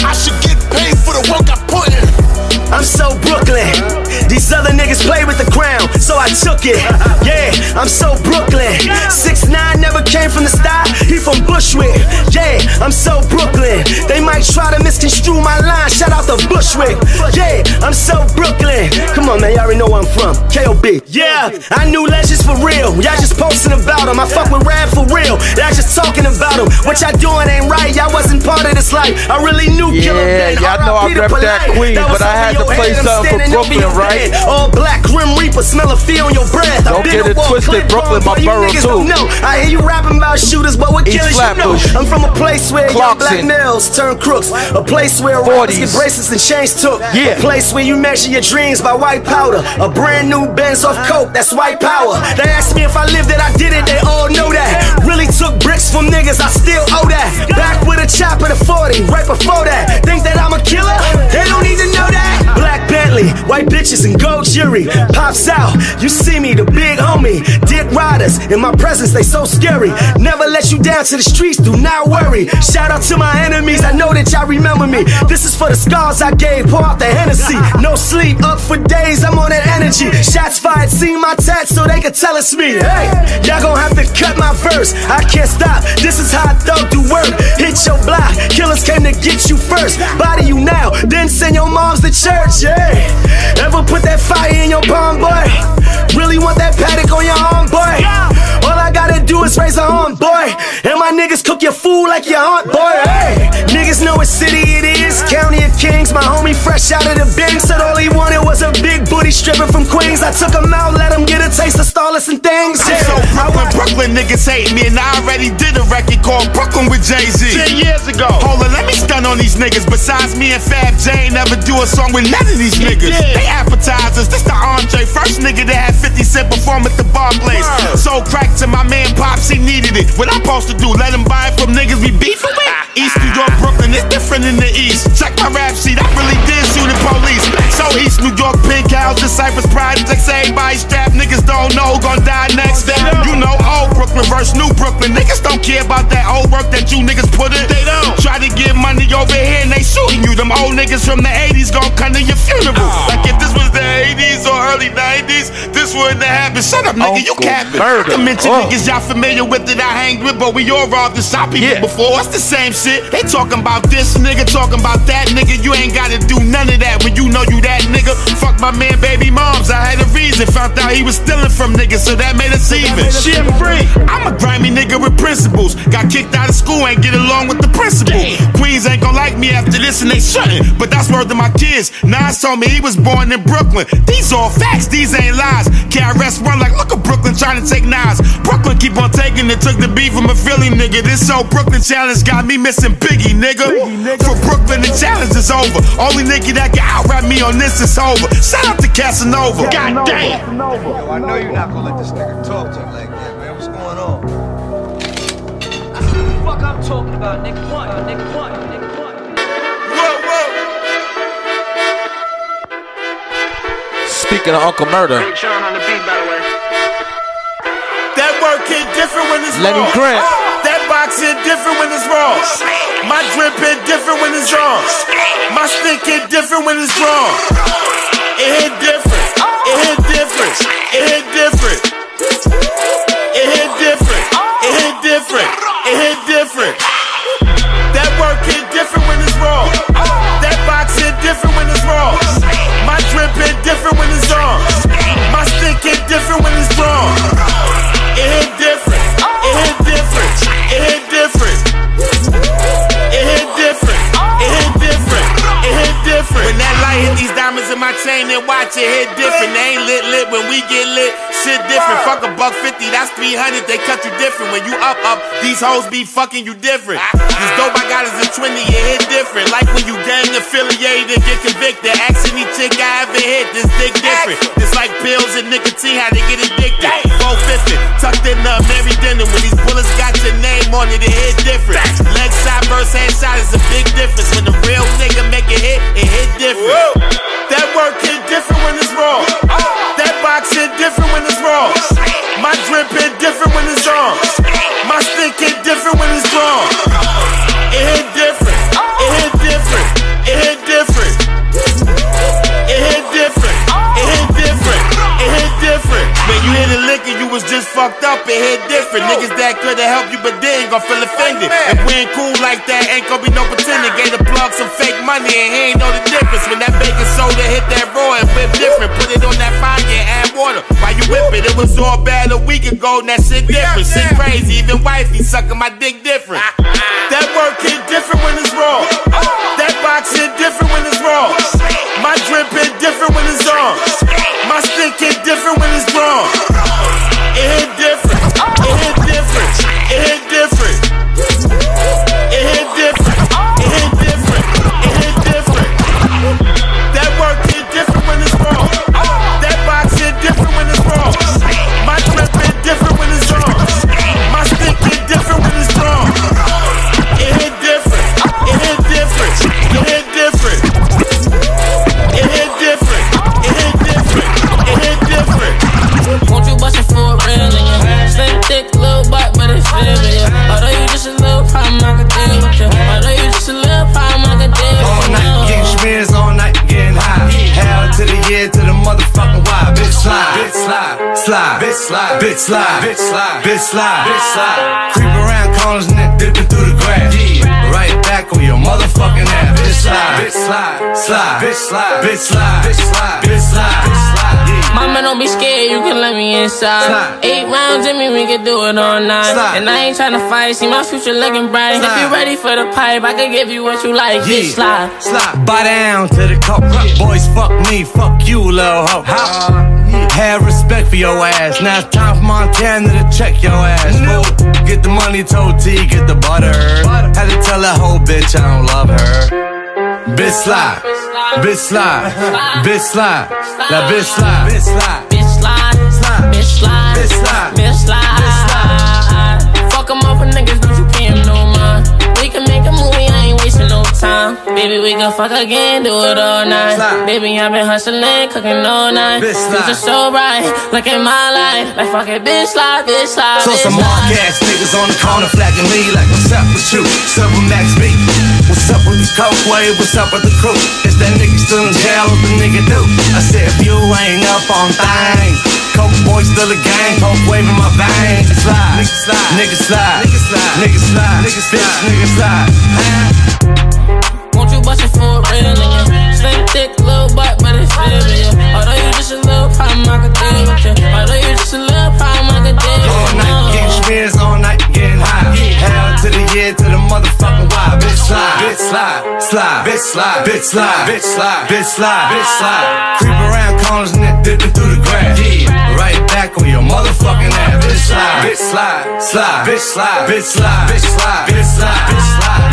I should get paid for the work I put in. I'm so Brooklyn. These other niggas play with the crown, so I took it. [laughs] Yeah, I'm so Brooklyn. Six nine never came from the sty. He from Bushwick. Yeah, I'm so Brooklyn. They might try to misconstrue my line. Shout out to Bushwick. Yeah, I'm so Brooklyn. Come on, man, y'all already know where I'm from. KOB. Yeah, I knew legends for real. Y'all just posting about them. I fuck with rap for real. Y'all just talking about them. What y'all doing ain't right. Y'all wasn't part of this life. I really knew Killer Yeah, y'all know I rep that queen, but I had to play something for Brooklyn, right? Bed. All black Grim Reaper, smell a feel on your breath. Don't get a it twisted, clip Brooklyn, my you borough, niggas too. know. I hear you rapping about shooters, but what killers you know? I'm from a place where young black males turn crooks. A place where rappers get bracelets and chains took. Yeah. A place where you measure your dreams by white powder. A brand new Benz off coke, that's white power. They asked me if I lived it, I did it, they all know that. Really took bricks from niggas, I still owe that. Back with a chopper at a 40, right before that. Think that I'm a killer? They don't need to know that. Black Bentley, white bitches and gold jewelry. Pops out, you see me, the big homie. Dick riders, in my presence, they so scary. Never let you down to the streets, do not worry. Shout out to my enemies, I know that y'all remember me. This is for the scars I gave, pour out the Hennessy. No sleep, up for days, I'm on that energy. Shots fired, see my tats so they can tell it's me. Hey, y'all gon' have to cut my verse. I can't stop, this is how I thug do work. Hit your block, killers came to get you first. Body you now, then send your moms to church. Yeah, ever put that fire in your palm, boy? Really want that paddock on your arm, boy? All I gotta do is raise a arm, boy. And my niggas cook your food like your aunt, boy. Hey, niggas know what city it is. County of Kings, my homie fresh out of the bin. Said all he wanted was a big booty stripper from Queens. I took him out, let him get a taste of starless and things. I'm so Brooklyn, Brooklyn niggas hate me, and I already did a record called Brooklyn with Jay Z. Ten years ago. Hold on, let me stun on these niggas. Besides me and Fab J, never do a song with none of these niggas. did. They appetizers. This the entree. First nigga that had 50 Cent perform at the Barclays. Word. So crack to my man Pops, he needed it. What I'm supposed to do? Let him buy it from niggas we beefing with? East New York, Brooklyn, it's different in the East. Check my rap sheet, I really did shoot the police. So East New York, Pink House, the Cypress Projects, everybody strapped. Niggas don't know who gon' die next. Day. You know, old Brooklyn versus New Brooklyn. Niggas don't care about that old work that you niggas put in. They don't. Try to get money over here and they shooting you. Them old niggas from the 80s gon' come to your funeral. Oh. Like if this was the 80s or early 90s, this wouldn't have happened. Shut up, nigga, you capping. I can mention niggas y'all familiar with that I hanged with, but we all robbed the shop people before. It's the same shit. They talking about this nigga, talking about that nigga. You ain't gotta do none of that when you know you that nigga. Fuck my man, baby moms. I had a reason. Found out he was stealing from niggas, so that made us even. Shit free. I'm a grimy nigga with principles. Got kicked out of school, ain't get along with the principal. Queens ain't gonna like me after this, and they shouldn't. But that's word to my kids. Nas told me he was born in Brooklyn. These all facts, these ain't lies. KRS One like, look at Brooklyn trying to take Nas. Brooklyn keep on taking it. Took the beat from a Philly nigga. This old Brooklyn challenge got me missing Biggie, nigga. For Brooklyn, the challenge is over. Only nigga that can out rap me on this is over. Shout out to Casanova. God damn. Yo, I know you're not gonna let this nigga talk to you like that, man. What's going on? What the Fuck I'm talking about, nigga. What? Nigga, what? Nigga, what? Whoa, whoa. Speaking of Uncle Murder, That work hit different when it's Lenny raw. Grant. That box hit different when it's raw. My drip hit different when it's raw. My stick hit different when it's drawn. It hit different. It hit different. It hit different. It hit different. It hit different. It hit different. That work hit different when it's raw. That box hit different when it's raw. My drip hit different when it's on. My stick hit different when it's drawn. It hit different. It hit different. It hit different. Different. When that light hit these diamonds in my chain and watch it hit different. They ain't lit lit when we get lit. Shit different. Fuck a buck fifty, that's three hundred. They cut you different. When you up up, these hoes be fucking you different. This dope I got is a twenty, it hit different. Like when you gang affiliated and get convicted. Ask any chick I ever hit, this dick different. It's like pills and nicotine, how they get addicted. 450, tucked in the Mary Dinner. When these bullets got your name on it, it hit different. Leg shot versus hand shot is a big difference. When the real nigga make it hit, it hit different. That work hit different when it's raw. That box hit different when it's raw. My drip hit different when it's on. My stick hit different when it's drawn. It hit different. It hit different. It hit different. Different. When you hit a liquor, you was just fucked up. It hit different. Niggas that coulda helped you, but they ain't gon' feel offended. If we ain't cool like that, ain't gon' be no pretending. Gave the plug some fake money and he ain't know the difference. When that baking soda hit that raw and whip different, put it on that fire and add water. While you whip it, it was all bad a week ago. And that shit different. Shit crazy. Even wifey sucking my dick different. [laughs] That work hit different when it's raw. That box hit different when it's raw. My drip hit different when it's on. My stick hit different when it's wrong. It hit different. Slide, slide, bitch slide, bitch slide, bitch slide, bitch slide, bitch slide. Creep around corners and then dipping through the grass. Right back on your motherfucking ass. Bitch slide, bitch slide, slide, bitch slide, bitch slide, bitch slide, bitch slide. Mama, don't be scared, you can let me inside. Eight rounds in me, we can do it all night. Slide. And I ain't tryna fight, see my future looking bright. If you Slide. ready for the pipe, I can give you what you like. Bitch, slide. slide. Buy down to the cup. Boys, fuck me, fuck you, little hoe. Have respect for your ass. Now it's time for Montana to check your ass. Fool. Get the money, told T, get the butter. Had to tell that whole bitch I don't love her. Bitch slide, bitch slide, bitch slide, that bitch slide, bitch slide. Bitch slide, bitch slide, Bitch slide. bitch slide. Fuck 'em up for niggas, don't you pay 'em no mind. We can make a move ain't wasting no time. Baby, we can fuck again, do it all night. Baby, I've been hustling, cooking all night. Bitch, slide. Future so bright, look at my life. Like fuck it, bitch, slide, bitch, slide. So bitch, some slide. ass niggas on the corner flagging me like, what's up with you? What's Max B? What's up with the coke wave? What's up with the crew? Is that nigga still in jail? What the nigga do? I said, if you ain't up on things, coke boy still a gang, coke wave in my veins. Slide, nigga slide, nigga slide, nigga slide, nigga slide, nigga slide, nigga slide. Won't you bust it for a real nigga? Slim thick, little butt, but it's real nigga. Although you just a little problem, I could deal with you. Although you night you. getting spears, all night getting high. Hell to the year, to the motherfucking why. Bitch slide, bitch slide, slide, bitch slide, bitch slide, bitch slide, bitch slide, bitch slide. Creep around corners and dipping through the grass. Right back on your motherfucking ass. Bitch slide, bitch slide, slide, bitch slide, bitch slide, bitch slide, bitch slide, bitch slide.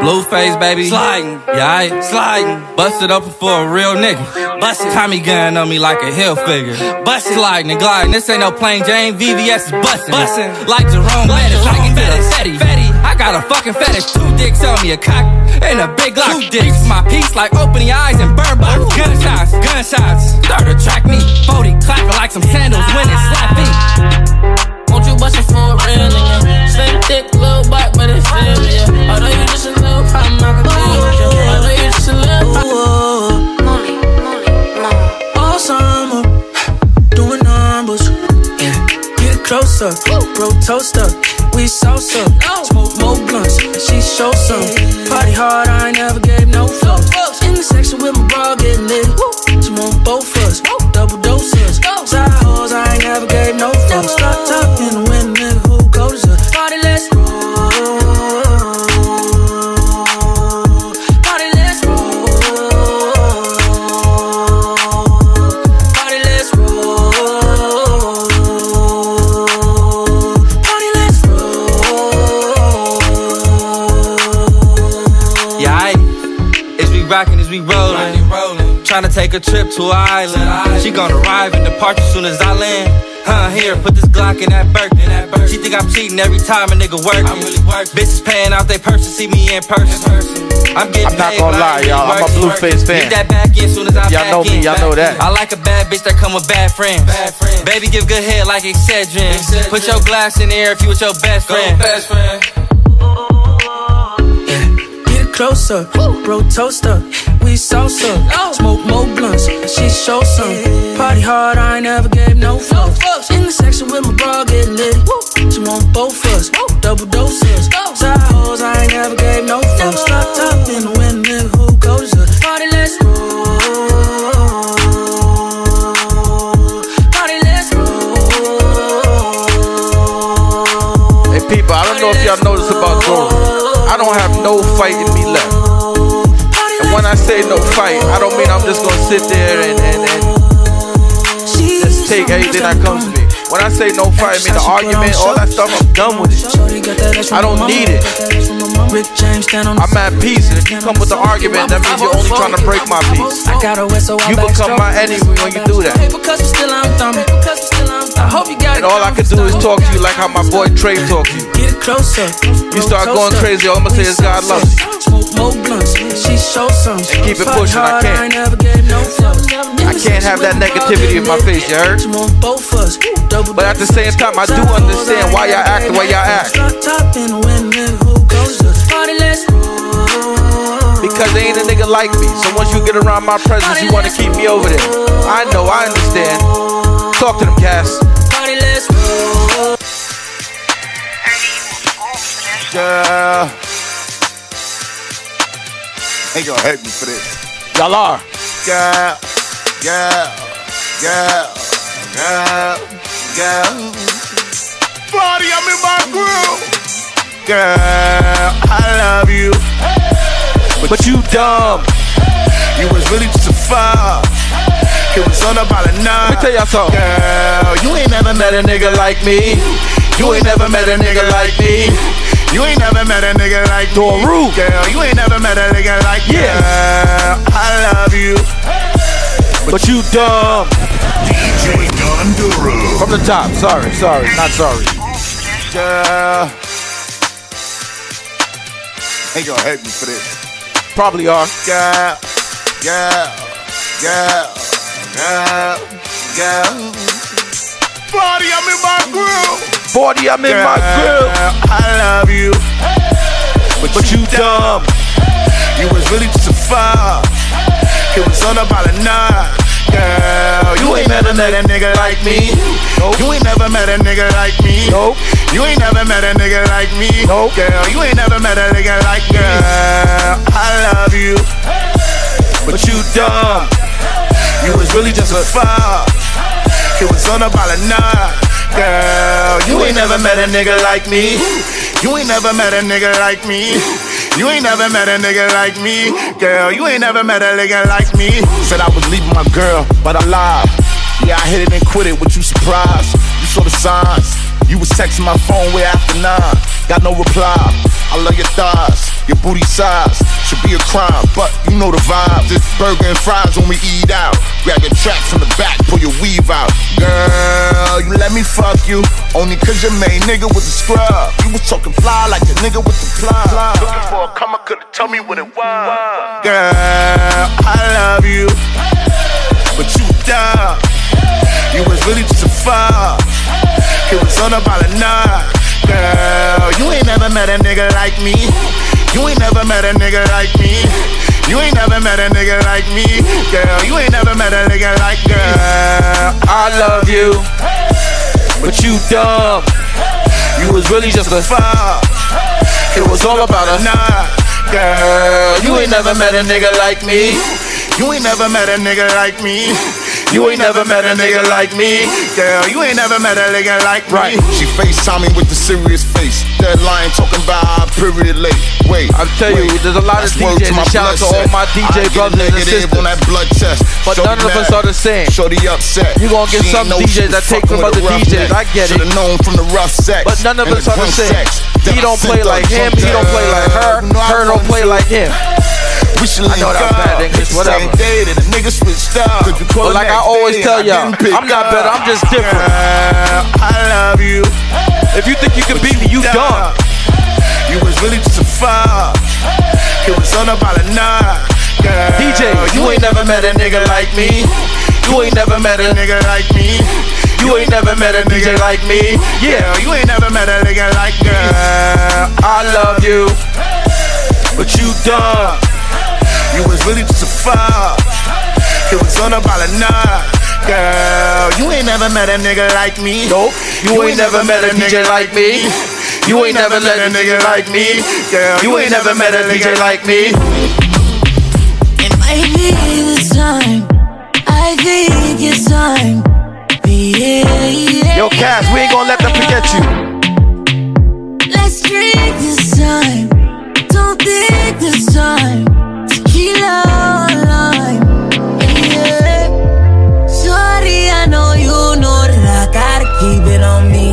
Yeah. Blueface, baby. Sliding. Yeah, I sliding. Busted up for a real nigga. Busted. Tommy gun on me like a hill figure. Busted. Sliding and gliding. This ain't no plain Jane. VVS is busting. Busting. Like Jerome Bettis. I can get a fetty. Fetty. I got a fucking fetish. Two dicks on me, a cock and a big lock. Two dicks. My piece like opening your eyes and burn box. Gunshots. Gunshots. Start to track me. 40 clapping like some sandals when it slap me. Won't you bust it for a real nigga? Slim thick, little butt, but it's real nigga. Although you just a little problem, I could deal with you. Although you just a little problem. All summer, doing numbers. Yeah. Get closer, bro, toaster. We salsa, smoke more blunts. She show some. Party hard, I ain't never gave no fuck. In the section with my bra get lit. She want both us, double doses. Side we rockin', as we rollin'. Tryna take a trip to an island. She gon' arrive and depart as soon as I land. Huh, here, put this Glock in that Birkin. She think I'm cheating every time a nigga work. I'm really working. Bitches paying out they purse to see me in person. I'm getting I'm not gonna lie, y'all. I'm a Blueface fan. Get that back in soon as I Y'all know me, y'all know that. I like a bad bitch that come with bad friends. Baby, give good head like Excedrin. Put your glass in the air if you with your best friend. Best friend. Get closer, bro, toaster. We salsa, oh. smoke more blunts. She show some. Party hard, I ain't never gave no fuck. In the section with my bra get lit. She want both us, double doses. Oh. Side hoes, I ain't never gave no fuck. Stop talking when nigga who goes as us. Party, let's roll. Party, let's roll. Hey, people, I don't know if y'all noticed about Zoro. I don't have no fight in me left. And when I say no fight, I don't mean I'm just gonna sit there and, and, and just take everything that comes to me. When I say no fight, I mean the argument, all that stuff, I'm done with it. I don't need it. I'm at peace, and if you come with the argument, that means you're only trying to break my peace. You become my enemy when you do that. Because we still on thumbing. I hope you got And all I can do is talk to you like how my boy Trey talk to you. Get closer. You start going crazy, all I'm gonna say is God loves you. Smoke more blunts. She show some. And keep it pushing, I can't. I never gave no fuck. I can't have that negativity in my face, you heard? She want both us. Double But at the same time, I do understand why y'all act the way y'all act. Because they ain't a nigga like me. So once you get around my presence, you wanna keep me over there. I know, I understand. Talk to them, Cass. Party. Girl. Ain't gonna hate me for this. Y'all are. Girl, girl, girl, girl, girl. Party, I'm in my groove. Girl, I love you. But you dumb. You was really just a fuck. It was all about a night. Let me tell y'all something. Girl, you ain't never met a nigga like me. You ain't never met a nigga like me. You ain't never met a nigga like Doru. Girl, you ain't never met a nigga like me. Yeah. Girl, I love you. But you dumb. DJ Don Doru. From the top. Sorry, sorry, not sorry. Girl. They gonna hate me for this. Probably are. Yeah, yeah, yeah, yeah, yeah. Party, I'm in my grill. Forty, I'm in my Girl, grill. I love you, but, But you dumb. You was really just a fuck. It was all about a nut. Girl, you ain't never met a nigga like me. You ain't never met a nigga like me. Nope. You ain't never met a nigga like me. Nope. Girl, you ain't never met a nigga like girl. I love you, but you dumb. You was really just a fuck. It was about a nut. Girl, you ain't never met a nigga like me. You ain't never met a nigga like me. You ain't never met a nigga like me. Girl, you ain't never met a nigga like me. Said I was leaving my girl, but I lied. Yeah, I hit it and quit it, but you surprised. You saw the signs. You was texting my phone way after nine. Got no reply. I love your thighs, your booty size. Should be a crime, but you know the vibe. It's burger and fries when we eat out. Grab your track from the back, pull your weave out. Girl, you let me fuck you. Only cause your main nigga was a scrub. You was talking fly like a nigga with the plug. Looking for a comer, could've told me what it was. Girl, I love you, but you dumb. You was really just a fuck. It was about a. Girl, you ain't never met a nigga like me. You ain't never met a nigga like me. You ain't never met a nigga like me. Girl, you ain't never met a nigga like girl. I love you, but you dumb. You was really just a fuck. It was all about a nut. Girl, you ain't never met a nigga like me. You ain't never met a nigga like me. You ain't never met a nigga like me. Girl, you ain't never met a nigga like me. Right. She FaceTime me with the serious face. That line talking about our period late. Wait. I'm telling you, there's a lot of DJs, to my and shout out to all my DJ I brothers and sisters. on that blood test. But Shorty none of us are the same. Shorty upset. You gonna get She some DJs that take from other DJs. neck. I get it. Known from the rough sex. But none of us are the same. He don't play like him. He don't play like her. I Her don't play like him. We should I know link that bad. English, Same whatever. day that a nigga switched up. Could you call But like I always tell y'all, I'm not better. I'm just different. Girl, I love you. If you think you can beat me, you dumb. You was really just a fuck. It was all about a. Girl, DJ, you ain't never met a nigga like me. You ain't never met a nigga like me. You ain't never met a nigga like me. Yeah, you ain't never met a nigga like girl. I love you, but you dumb. You was really just a fuck. It was all about a nut. Girl, you ain't never met a nigga like me. Nope. You, ain't never met a DJ like me. You ain't never met a nigga like me. Girl, you ain't never met a nigga like me. It might be the time. I think it's time. Yeah, yeah. Yo, Cass, we ain't gonna let them forget you. Let's drink this time. Don't think this time. Tequila or lime. Yeah. Shorty, I know you know that I gotta keep it on me.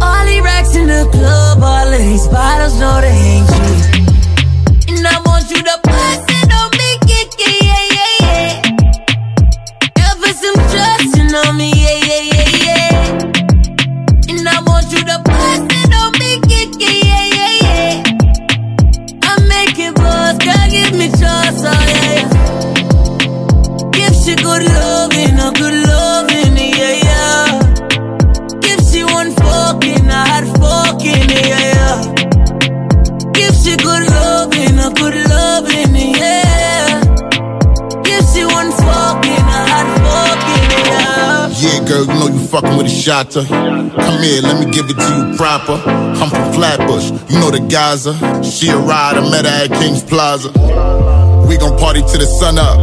All the racks in the club, all of these bottles know they ain't fucking with a shotter. Come here, let me give it to you proper. I'm from Flatbush, you know the Gaza. She a ride, I met her at King's Plaza. We gon' party till the sun up.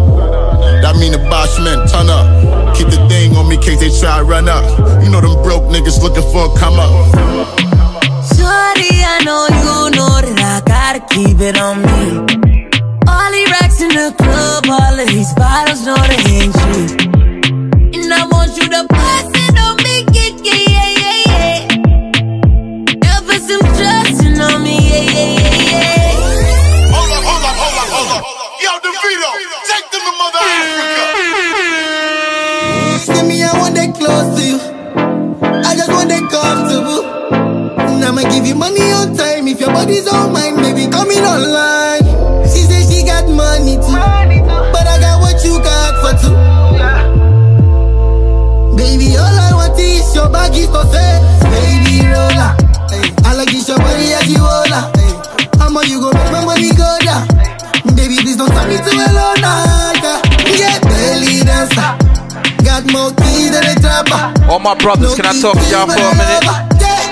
That mean the Bosch men turn up. Keep the thing on me case they try to run up. You know them broke niggas looking for a come up. Shorty, I know you know that I gotta keep it on me. All the racks in the club, all of these bottles know they ain't cheap. And I want you to Give you money on time if your body's on mine, baby, coming online. She say she got money too, money too. but I got what you got for two. Yeah. Baby, all I want is your baggy buffet, baby roller. I like this your body as you roller. Hey. How much you go make my money go down? Baby, please don't stop me to a loner. Yeah, belly dancer. Got more than a trapper. All my brothers, no can I talk to y'all for a minute? Yeah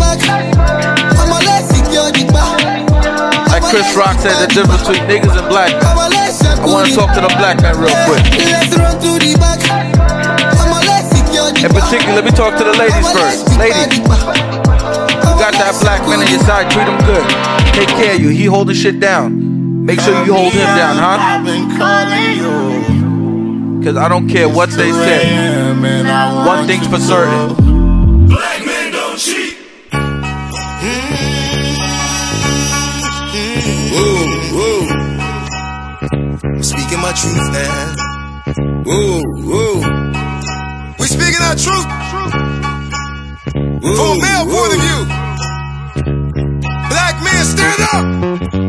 back. I'ma let's secure the back. Like Chris Rock said, the difference between niggas and black men. I want to talk to the black man real quick. Let's run through the. I'ma let's secure the In particular, let me talk to the ladies first. Ladies, you got that black man on your side, treat him good. Take care of you. He holding shit down. Make sure you hold him down, huh? Cause I don't care what they say. One thing's for certain. Black men don't cheat. Whoa, whoa. Speaking my truth now. Whoa, whoa. We speaking our truth. From a male point of view. Black men, stand up.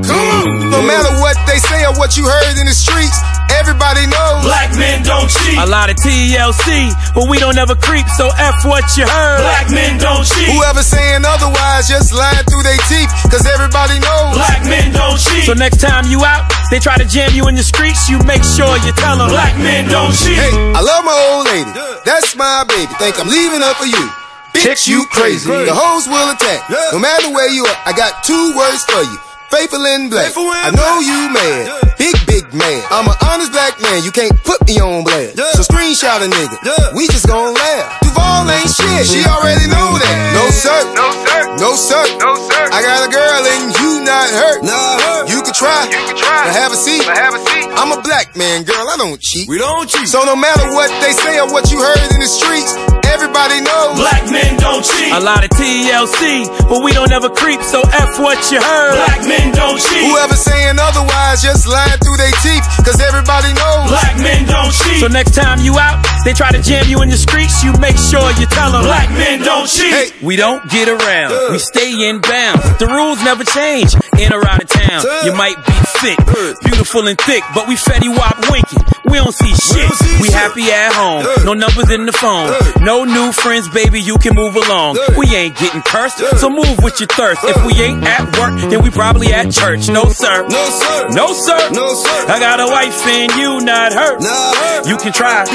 Come on. No matter what they say or what you heard in the streets, everybody knows. Black men don't cheat. A lot of TLC, but we don't ever creep, so F what you heard. Black men don't cheat. Whoever saying otherwise just lying through their teeth, cause everybody knows. Black men don't cheat. So next time you out, they try to jam you in the streets, you make sure you tell them. Black men don't cheat. Hey, I love my old lady. That's my baby. Think I'm leaving her for you. Bitch, you crazy. The hoes will attack. No matter where you are, I got two words for you. Faithful and black. I know you mad. Big, big man. I'm an honest black man. You can't put me on blast. So screenshot a nigga. We just gon' laugh. Duval ain't shit. She already know that. No sir. No sir. No sir. No sir. I got a girl and you not hurt. Nah, You can try. You can try. have a seat. have a seat. I'm a black man, girl. I don't cheat. We don't cheat. So no matter what they say or what you heard in the streets, everybody knows. Black men don't cheat. A lot of TLC, but we don't ever creep, so F what you heard. Black men don't cheat. Whoever saying otherwise just lying through their teeth, cause everybody knows. Black men don't cheat. So next time you out, they try to jam you in the streets, you make sure you tell them. Black men don't cheat. Hey, We don't get around, we stay in bounds. The rules never change in or out of town. You might be fit, beautiful and thick, but we Fetty Wap winking. We don't see shit. We happy at home, no numbers in the phone, no new friends, baby. You can move along. We ain't getting cursed, so move with your thirst. If we ain't at work, then we probably at church. No sir, no sir. no sir, No sir. I got a wife and you not hurt. Nah, You can try,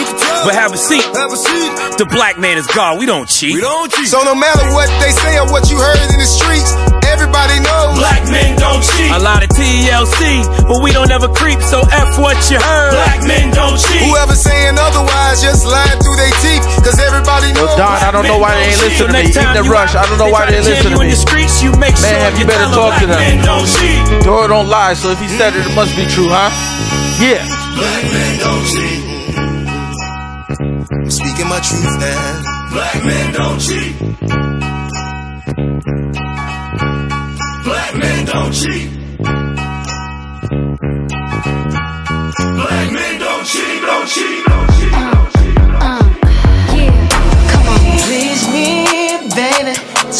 but have a seat. have a seat. The black man is God. We don't cheat. We don't cheat. So no matter what they say or what you heard in the streets, everybody knows. Black men don't cheat. A lot of TLC, but we don't ever creep, so F what you heard. Black men don't cheat. Whoever saying otherwise just lying through their teeth, cause everybody knows. Yo, Don, I don't know why they ain't So listening to me. time the rush, I don't know why they jam listen to me. the streets, you Man, better talk to them. them. Don't cheat. Dora don't lie, so if he said it, it must be true, huh? Yeah. Black men don't cheat. Speaking my truth now. Black men don't cheat. Black men don't cheat. Black men don't cheat, don't cheat, don't cheat.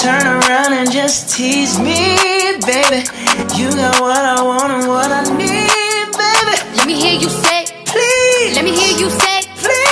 Turn around and just tease me, baby. You got what I want and what I need, baby. Let me hear you say, Please, let me hear you say, please.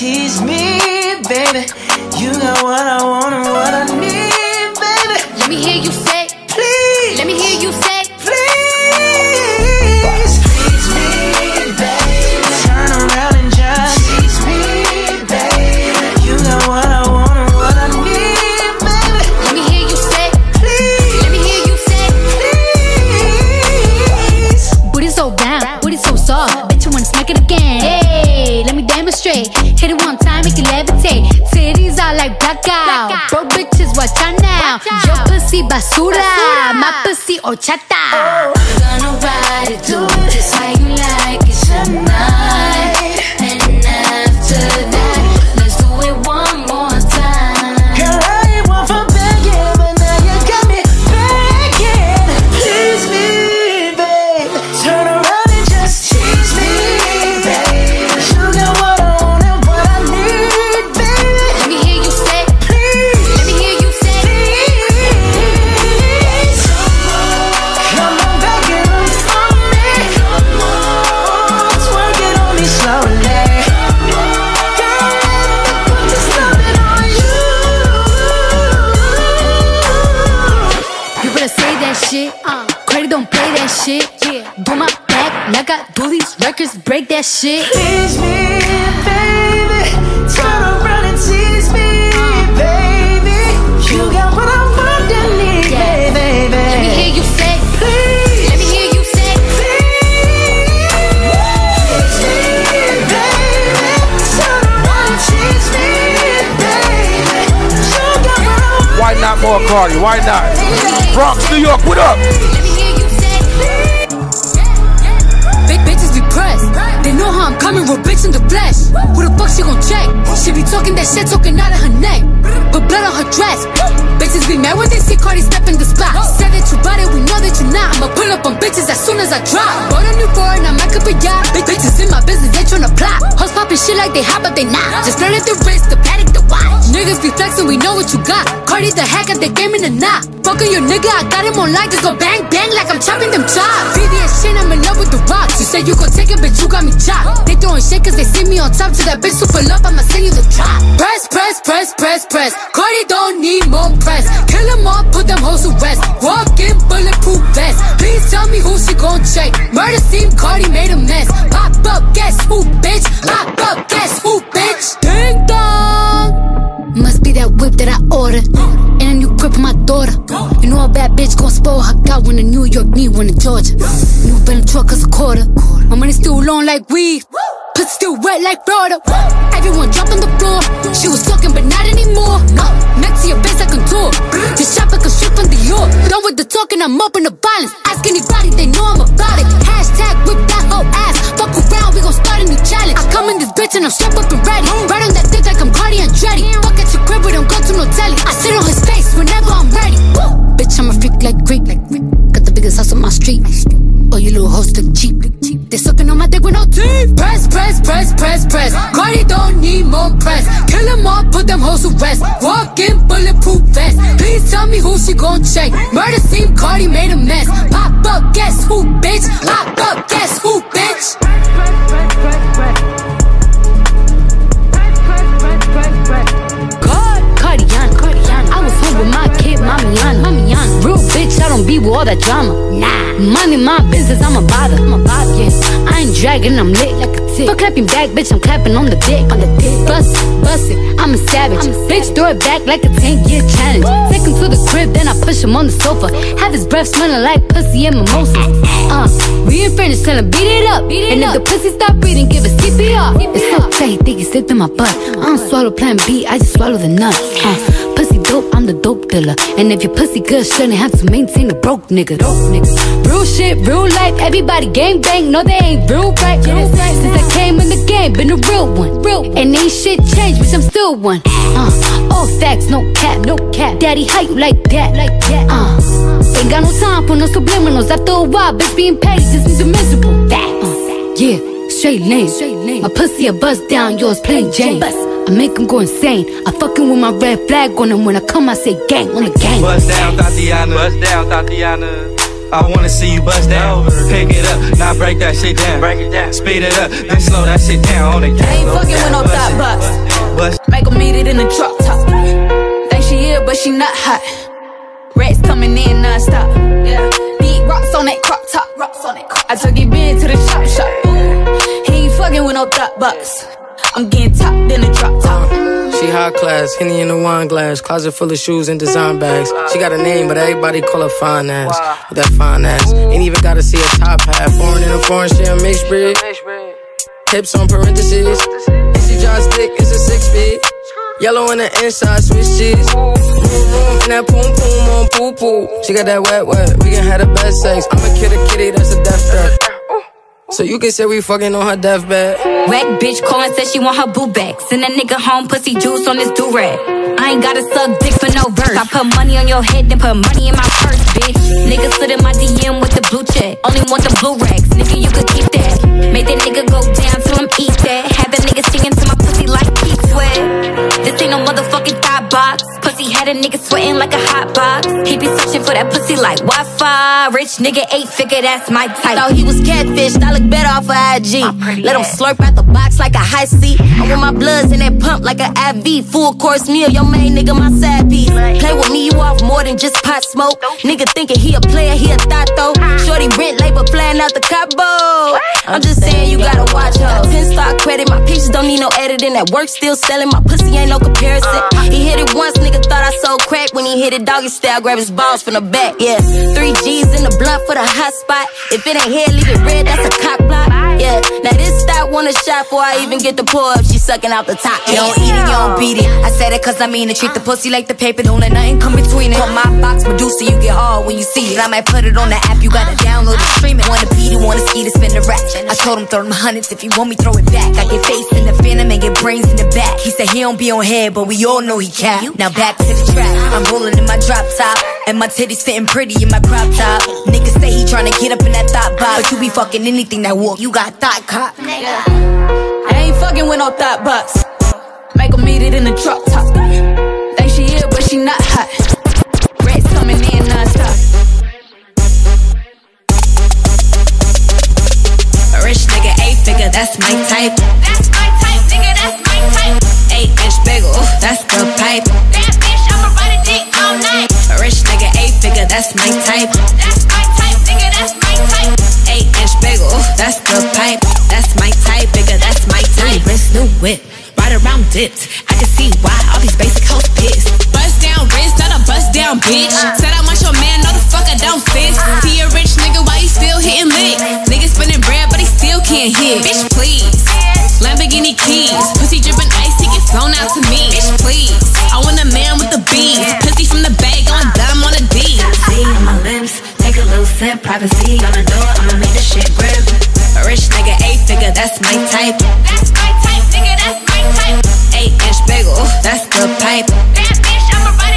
tease me, baby. You got what I want and what I need, baby. Let me hear you say, Please, let me hear you say, pussy basura, my pussy horchata. We're gonna ride it, do that shit. Tease me, baby. Turn around and tease me, baby. You got what I want and need, baby. Let me hear you say, please. Let me hear you say, please. Why not more Cardi? Why not? Bronx, New York, what up? I'm coming, real bitch in the flesh. Who the fuck she gon' check? She be talking that shit, talking out of her neck. Put blood on her dress. Bitches be mad when they see Cardi step in the spot. Said that you bought it, we know that you're not. I'ma pull up on bitches as soon as I drop. Bought a new foreign, I might up a yacht. Bitches in my business, they tryna plot. Hoes popping shit like they hot, but they not. Just learn at the wrist, the paddock, the watch. Niggas be flexing, we know what you got. Cardi the hack at the game in the knot. Fucking your nigga, I got him on lock. Just go bang, bang like I'm chopping them chops. VVS shit, I'm in love with the rocks. You say you gon' take it, bitch, you got me chopped. They throwing shit cause they see me on top. To that bitch super love, I'ma send you the drop. Press, press, press, press, press. Cardi don't need more press. Kill them all, put them hoes to rest. Walk in bulletproof vest. Please tell me who she gon' check. Murder scene, Cardi made a mess. Pop up, guess who, bitch? Pop up, guess who, bitch? Ding dong. That whip that I ordered. And a new grip for my daughter. You know a bad bitch gon' spoil her. Got one in New York, need one in Georgia. New Venom truck cause a quarter. My money still long like weed. Pussy still wet like Florida. Everyone on the floor. She was talking, but not anymore. Next to your base, I can tour. Just shop like a from the York. Done with the talking, I'm up in the violence. Ask anybody, they know I'm about it. Hashtag whip that whole ass. Fuck around, we gon' start a new challenge. I come in this bitch and I'm strapped up and ready. Right on that dick like I'm Cardi Andretti. Fuck no telly. I sit on his face whenever I'm ready. Woo! Bitch, I'm a freak like Greek. Got the biggest house on my street. Oh, you little hoes look cheap. They sucking on my dick with no teeth. Press, press, press, press, press. Cardi don't need more press. Kill them all, put them hoes to rest. Walk in bulletproof vest. Please tell me who she gon' check. Murder scene, Cardi made a mess. Pop up, guess who, bitch? Pop up, guess who, bitch? God, with my kid, Mamiana, Mamiana. Real bitch, I don't be with all that drama. Nah, money, my business, I'm a bother, I'm a bother. Yeah, I ain't dragging, I'm lit like a tick. For clapping back, bitch, I'm clapping on the dick, on the dick. Bust, it, bust it, I'm a savage. bitch, throw it back like a 10 year challenge. Take him to the crib, then I push him on the sofa. Have his breath smelling like pussy and mimosas. Uh, we in French, tell him beat it up. and if the pussy stop breathing, give it CPR. It's so tight, think he slipped in my butt. I don't swallow plan B, I just swallow the nut. Uh, dope, I'm the dope dealer. And if your pussy good, shouldn't have to maintain a broke nigga. Broke nigga. Real shit, real life, everybody gang bang. No, they ain't real right. Since I came in the game, been a real one. Real And ain't shit changed, bitch, I'm still one. Uh, all facts, no cap, no cap. Daddy, how you like that? Like that. Uh, ain't got no time for no subliminals. After a while, bitch, being petty just means you're miserable. Facts. Uh, yeah, straight lane. My pussy a bust down, yours plain Jane. I make him go insane. I fucking with my red flag on him. When I come, I say gang on the gang. Bust down, Tatiana. Bust down, Tatiana. I wanna see you bust down. Pick it up, now break that shit down. Break it down. Speed it up, then slow that shit down on the gang. ain't fucking with no thought box. Bust. Make 'em meet it in the truck top. Think she here, but she not hot. Rats coming in non-stop. Yeah. Beat rocks on that crop top. Rocks on that crop I took it big to the shop shop. He ain't fucking with no thought box. I'm getting top, then drop top. She high class, Henny in a wine glass, closet full of shoes and design bags. She got a name, but everybody call her fine ass. With that fine ass, ain't even gotta see a top hat. Foreign in a foreign, she a mixed breed. Hips on parentheses. And she drives stick, it's a six speed. Yellow on the inside, Swiss cheese. And that poom poom on poo poo. She got that wet wet. We can have the best sex. I'm a kid, a kitty, that's a death threat. So you can say we fucking on her deathbed. Whack bitch calling said she want her boo back. Send a nigga home, pussy juice on this do rag. I ain't gotta suck dick for no verse. I put money on your head, then put money in my purse, bitch. Nigga slid in my DM with the blue check. Only want the blue racks, nigga, you could keep that. Make that nigga go down till I'm eat that. Have that nigga singing to my pussy like Keith Sweat. This ain't no motherfucking thought box. Pussy had a nigga sweating like a hot box. He be searching for that pussy like Wi-Fi. Rich nigga, eight figure, that's my type. Thought he was catfish, I look better off of IG. Let him slurp out the box like a high C. I want my bloods in that pump like a IV. Full course meal, your main nigga, my side piece. Play with me, you off more than just pot smoke. Nigga thinking he a player, he a thought though. Ah. Shorty rent labor flying out the Cabo. I'm just saying you gotta watch her. 10 star credit, my pictures don't need no editing. That work still selling, my pussy ain't no comparison. He hit it once, nigga thought I sold crack. When he hit it doggy style, grab his balls from the back. Yeah, three G's in the blunt for the hot spot. If it ain't here, leave it red, that's a cock block. Yeah, now this stop want a shot before I even get the pour up. She sucking out the top. You don't eat it, you don't beat it. I said it cause I mean it. Treat the pussy like the paper, don't let nothing come between it. Put my box, Medusa, you get hard when you see it. I might put it on the app, you gotta download it, stream it. Wanna beat it, wanna ski to spin the rack. I told him throw them hundreds if you want me, throw it back. I get face in the phantom and get brains in the back. He said he don't be on head, but we all know he cap. Now back to the track. I'm rolling in my drop top, and my titties fitting pretty in my crop top. Niggas say he tryna get up in that thought box, but you be fucking anything that walk. You got thought cop. I ain't fucking with no thought box. Make 'em eat it in the truck top. Think she ill, but she not hot. Rats coming in non-stop. A rich nigga, eight figure, that's my type. That's my type, nigga, that's my type. Eight inch bagel, that's the pipe. That bitch, I'ma ride a dick all night. A rich nigga, eight figure, that's my type. That's my type, nigga, that's my type. Eight inch bagel, that's the pipe. That's my type, bigger, that's my type. Wrist, new whip, right around dipped. I can see why all these basic hoes pissed. Bust down wrist, bust down bitch. Said I want your man, no the fuck I don't fit. See uh-huh. a rich nigga, why you still hitting lick? Nigga spinning bread, but he still can't hit. Bitch, please. Lamborghini keys, pussy dripping ice, he get flown out to me. Bitch, please. I want a man with the beans, pussy from the bag, going dumb on a D. See on my lips, take a little sip, privacy on the door, I'ma make this shit grip. A rich nigga, eight figure, that's my type. That's my type, nigga, that's my type. Eight inch bagel, that's the pipe. That bitch, I'ma a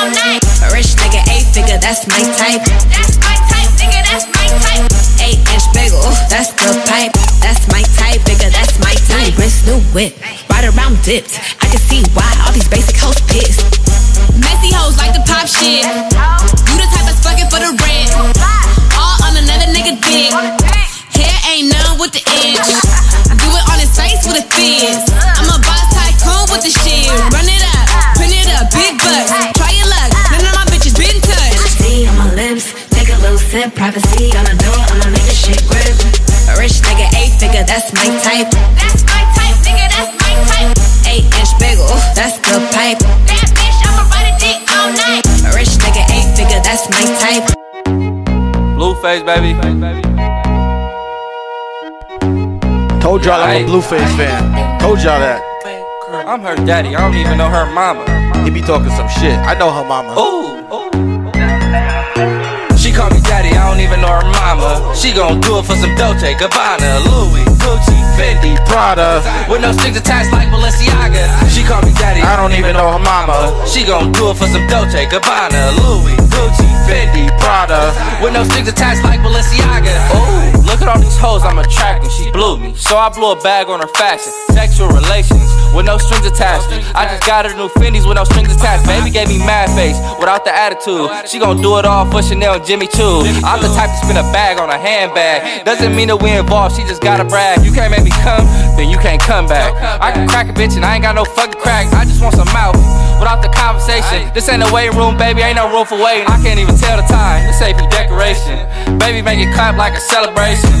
all rich nigga, eight figure, that's my type. That's my type, nigga, that's my type. Eight inch bagel, that's the pipe. That's my type, bigger, that's my type. Wrist, new whip, right around dipped. I can see why all these basic hoes pissed. Messy hoes like to pop shit. You the type that's fucking for the rent. All on another nigga dick. Hair ain't none with the inch. Do it on his face with a fizz. I'm a boss tycoon with the shit. Run it up, print it up, big bucks. Try your luck, none of my bitches been touched. See on my lips, take a little sip, privacy on the door, I'ma make this shit grip. A rich nigga, eight figure, that's my type. That's my type, nigga, that's my type. Eight inch bagel, that's the pipe. That bitch, I'ma ride a dick all night. A rich nigga, eight figure, that's my type. Blueface, baby. Told y'all I'm a Blueface fan. Told y'all that. I'm her daddy. I don't even know her mama. He be talking some shit. I know her mama. Ooh, ooh. She call me daddy, I don't even know her mama. She gon' do it for some Dolce, Gabbana, Louis, Gucci, Fendi, Prada. With no strings attached like Balenciaga. She call me daddy, I don't even know her mama. She gon' do it for some Dolce, Gabbana, Louis, Gucci, Fendi, Prada. With no strings attached like Balenciaga. Ooh, look at all these hoes I'm attracting. She blew me, so I blew a bag on her fashion. Sexual relations with no strings attached. I just got her new Fendi's with no strings attached. Baby gave me mad face without the attitude. She gon' do it all for Chanel and Jimmy Choo. I'm the type to spin a bag on a handbag. Doesn't mean that we involved, she just gotta brag. You can't make me come, then you can't come back. I can crack a bitch and I ain't got no fucking crack. I just want some mouth without the conversation. This ain't a waiting room, baby, ain't no room for waiting. I can't even tell the time, this AP decoration. Baby, make it clap like a celebration.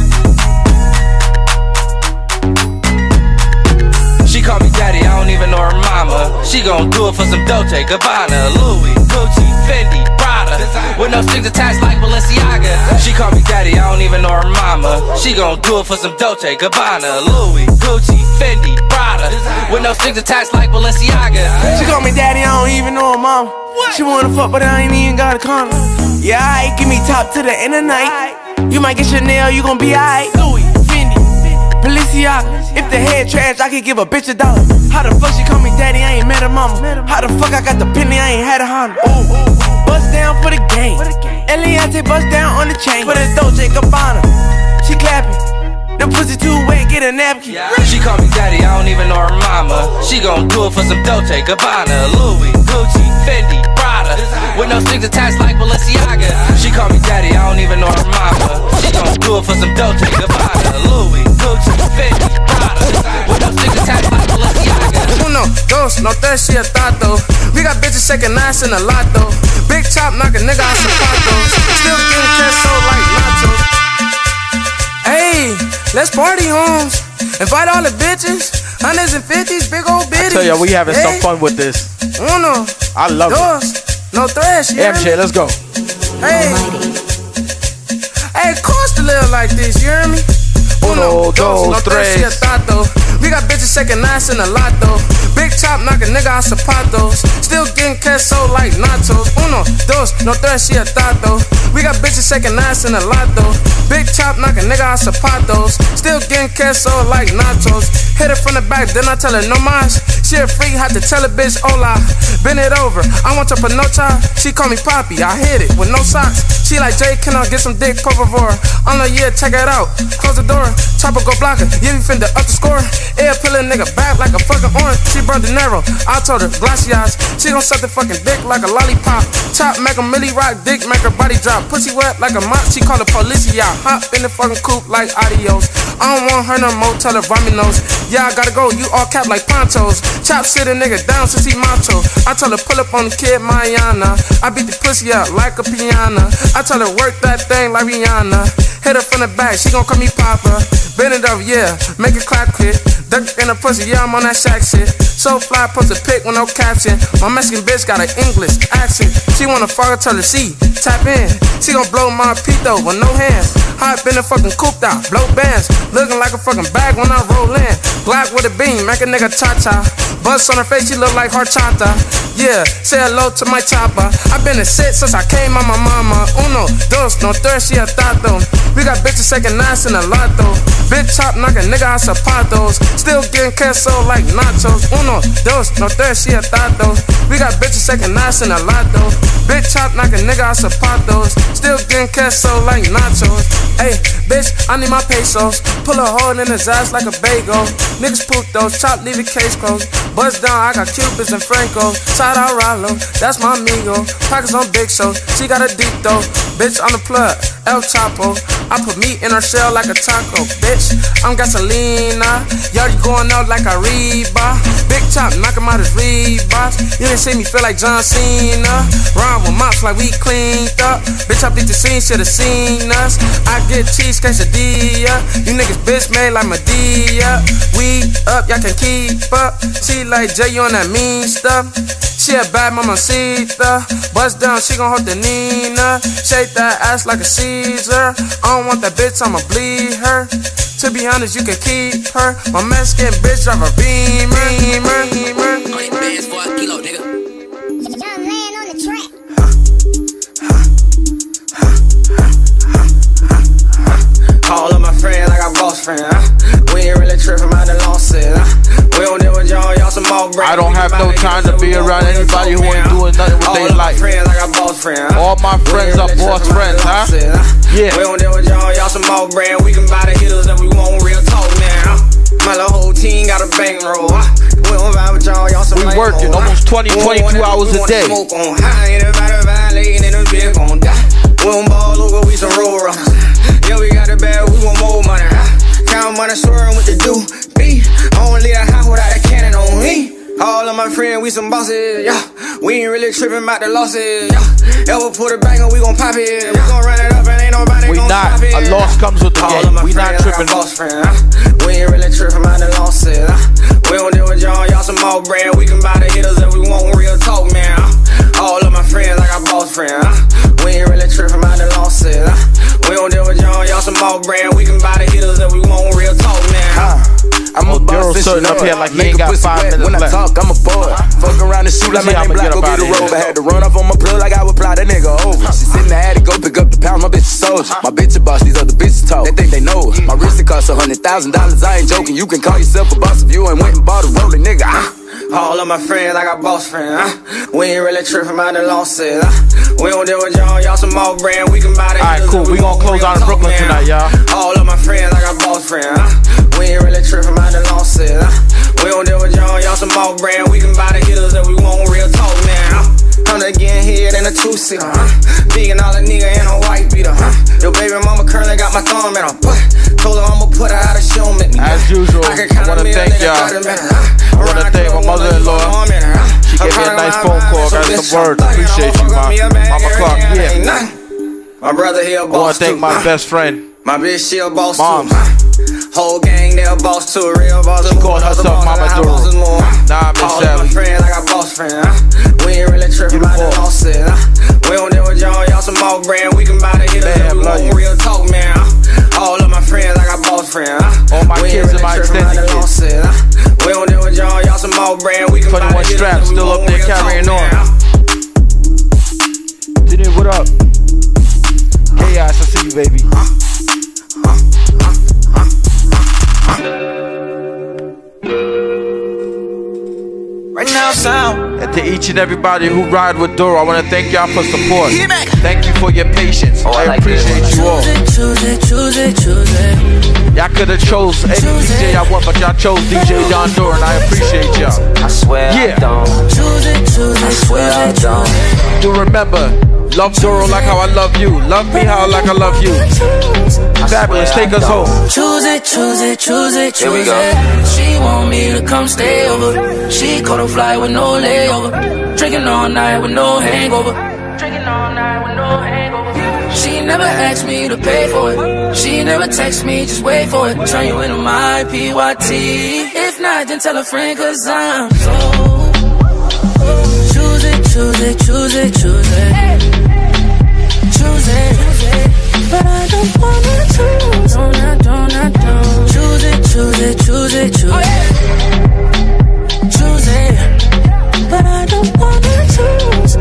She call me daddy, I don't even know her mama. She gon' do it for some Dolce, Gabbana, Louis, Gucci, Fendi. With no strings attached like Balenciaga. She call me daddy, I don't even know her mama. She gon' do it for some Dolce, Gabbana, Louis, Gucci, Fendi, Prada. With no strings attached like Balenciaga. She call me daddy, I don't even know her mama. She wanna fuck, but I ain't even got a condom. Yeah, I give me top to the end of the night. You might get Chanel, you gon' be alright. Louis, Balenciaga. If the head trash, I could give a bitch a dollar. How the fuck she call me daddy? I ain't met her mama. How the fuck I got the penny? I ain't had a Honda. Ooh, bust down for the game. Eliante bust down on the chain. For the Dolce Gabbana. She clapping. The pussy too wet, get a napkin. She call me daddy, I don't even know her mama. She gon' do it for some Dolce, Gabbana, Louis, Gucci, Fendi, Prada. With no strings attached like Balenciaga. She call me daddy, I don't even know her mama. She gon' do it for some Dolce, Gabbana, Louis, Gucci, Fendi, Prada. With no strings attached like Balenciaga. Uno, dos, no tres, she a tato. We got bitches shaking ass in a lotto. Big chop, knock a nigga out zapatos. Still getting queso like nachos. Hey, let's party, homes. Invite all the bitches. Hundreds and fifties, big old bitches. Tell ya, we having some fun with this. Uno, I love it. No tres, yeah. MJ, let's go. Hey, hey, cost to live like this, you hear me? Uno, dos, no tres, she a tres. tato. We got bitches shaking ass in a lotto. Big chop, knock a nigga out zapatos. Still getting queso like nachos. Uno, dos, no tres, she a tato. We got bitches shaking ass in a lotto. Big chop, knock a nigga out zapatos. Still getting queso like nachos. Hit it from the back, then I tell her no mas. She a freak, had to tell a bitch hola. Bend it over, I want your panocha. She call me Poppy, I hit it with no socks. She like Jay, can I get some dick, por favor? I'm like, yeah, check it out. Close the door, chopper go block her. Yeah, we finna up the score. Air pill nigga back like a fucking orange. She burned De I told her, glaciers. She gon' suck the fucking dick like a lollipop. Chop, make a milli rock, dick, make her body drop. Pussy wet like a mop, she call the police, yeah. Hop in the fucking coop like adios. I don't want her no more, tell her Rominos. Yeah, I gotta go, you all cap like ponchos. Chop sit a nigga down since he macho. I tell her pull up on the kid, Mariana. I beat the pussy up like a piano. I tell her work that thing like Rihanna. Hit her from the back, she gon' call me Papa. Bend it up, yeah, make it clap quick. Duck in the pussy, yeah, I'm on that shack shit. So fly, post a pic with no caption. My Mexican bitch got an English accent. She wanna fuck, tell her she tap in. She gon' blow my pito with no hands. Hop in the fucking cooped out, blow bands. Looking like a fucking bag when I roll in. Black with a beam, make a nigga cha cha. Bust on her face, she look like horchata. Yeah, say hello to my chopper. i been a sit since I came on my mama. Uno, dos, no she a tato. We got bitches shaking ass in a lotto. Bitch chop, knock a nigga out zapatos. Still getting queso like nachos. Uno, dos, no tres, she a tato. We got bitches shaking ass in a lotto. Big chop, knock a nigga out zapatos. Still getting queso like nachos. Hey, bitch, I need my pesos. Pull a hole in his ass like a bagel. Niggas poop those, chop, leave it case closed. Buzz down, I got Cubans and Franco. Shout out Rollo, that's my amigo. Pockets on big show, she got a deep though. Bitch on the plug, El Chapo. I put meat in her shell like a taco. Bitch, I'm gasolina. Y'all going out like a Reba. Big chop, knock him out his Reeboks. You didn't see me feel like John Cena. Rhyme with mops like we cleaned up. Bitch, I beat the scene, should've seen us. I get cheese quesadilla. You niggas bitch made like Madea. We up, y'all can keep up. She like Jay, on that mean stuff. She a bad mamacita. Bust down, she gon' hold the Nina. Shake that ass like a Caesar. I don't want that bitch, I'ma bleed her. To be honest, you can keep her. My Mexican bitch drive a beamer. nigga. All of my friends, I got boss friends. Huh? We ain't really tripping the losses. Huh? We don't deal with y'all, y'all some more I don't have no time to be around anybody who ain't doing nothing with their life. friends, I got boss friends. Huh? All my friends are boss friends, huh? Yeah. We don't deal with y'all, y'all some more brand. We can buy the hitters if we want real talk? My little whole team got a bankroll. We don't vibe with y'all, y'all some We working almost 20, We don't 22 want hours a day. Smoke on high, violating in a big gon' die. We don't ball over, we some roll runners. Yeah, we got the bag, we want more money. Count money, swearing what to do. B, I don't leave the house without a cannon on me. All of my friends, we some bosses, yeah. We ain't really tripping about the losses, yeah. Ever put a bang on, we gon' pop it. We gon' run it up and ain't nobody We gon' not. stop it. A loss comes with the All game. We not tripping. boss friends, huh? We ain't really tripping about the losses, huh? We don't deal with y'all, y'all some more brand. We can buy the hitters if we want real talk, man. All of my friends, I got boss friends, huh? We ain't really tripping about the losses, huh? More brand. We can buy the hitters that we want real talk now. I'm a boss since you know sitting up here like Make you ain't got five wet. minutes When I left. talk, I'm a boy. Fuck around and shoot like my I'ma name black. get Go up get a robe. I had to run off on my plug like I would fly that nigga over. She sit in the attic, go pick up the pounds. My bitch a soldier. My bitch a boss. These other bitches talk. They think they know. it. My wrist it costs a hundred thousand dollars. I ain't joking. You can call yourself a boss if you ain't went and bought a rolling nigga. All of my friends, I got boss friends. Huh? We ain't really tripping about the losses. Huh? We don't deal with y'all, y'all some more brand. We can buy the Alright, hitters cool. We want close out in Brooklyn tonight, y'all. All of my friends, I got boss friends. Huh? We ain't really tripping about the losses. We don't deal with y'all, y'all some more brand. We can buy the hitters that we want real talk now. The getting hit in a two seater, huh? Vegan all a nigga and a white beater, huh? Your baby mama currently got my thumb in her. Told her I'ma put her out of show me. As usual, I I wanna thank y'all. 30 minutes, huh? I wanna thank my mother-in-law. She gave me a nice phone call. Got some words. Appreciate you, mom. Mama Clark. Yeah. My brother here, I wanna boss thank my best friend. My bitch, she a boss Moms. Whole gang, they a boss too. Real boss. She called herself Mama Duro. Nah, Miss All of my Sally. friends, I got boss friends. huh? We ain't really tripping about the losses. huh? We don't deal with y'all, y'all some more brand. We can buy the hitters that we want real talk, man. huh? All of my friends, I got boss friends. huh? All my We kids really and my extended kids. losses, huh? We don't deal with y'all, y'all some more brand. We can buy the 21 hitters straps still up there real talk, on. man. Did it, what up? Chaos, I see you, baby. Right now, sound. And to each and everybody who ride with Doru, I want to thank y'all for support. Thank you for your patience. Oh, I, appreciate you all. Choose it, choose it, choose it. Y'all could have chose any DJ I want, but y'all chose DJ Don Doru, and I appreciate y'all. I swear Yeah. I don't. Choose it, choose it, I swear I don't. Do remember, love Doru like how I love you. Love me how like I love you. Fabolous, take us home. Choose it, choose it, choose it, choose Here we go. it. She want me to come stay over. She caught a flight with no layover. Drinking all night with no hangover. Drinking all night with no hangover. She never asked me to pay for it. She never text me, just wait for it. Turn you into my PYT. If not, then tell a friend, cause I'm so. Oh. Choose it, choose it, choose it, choose it. But I don't wanna choose. Don't, I don't, I don't. Choose it, choose it, choose it, choose it. Choose it. But I don't wanna choose.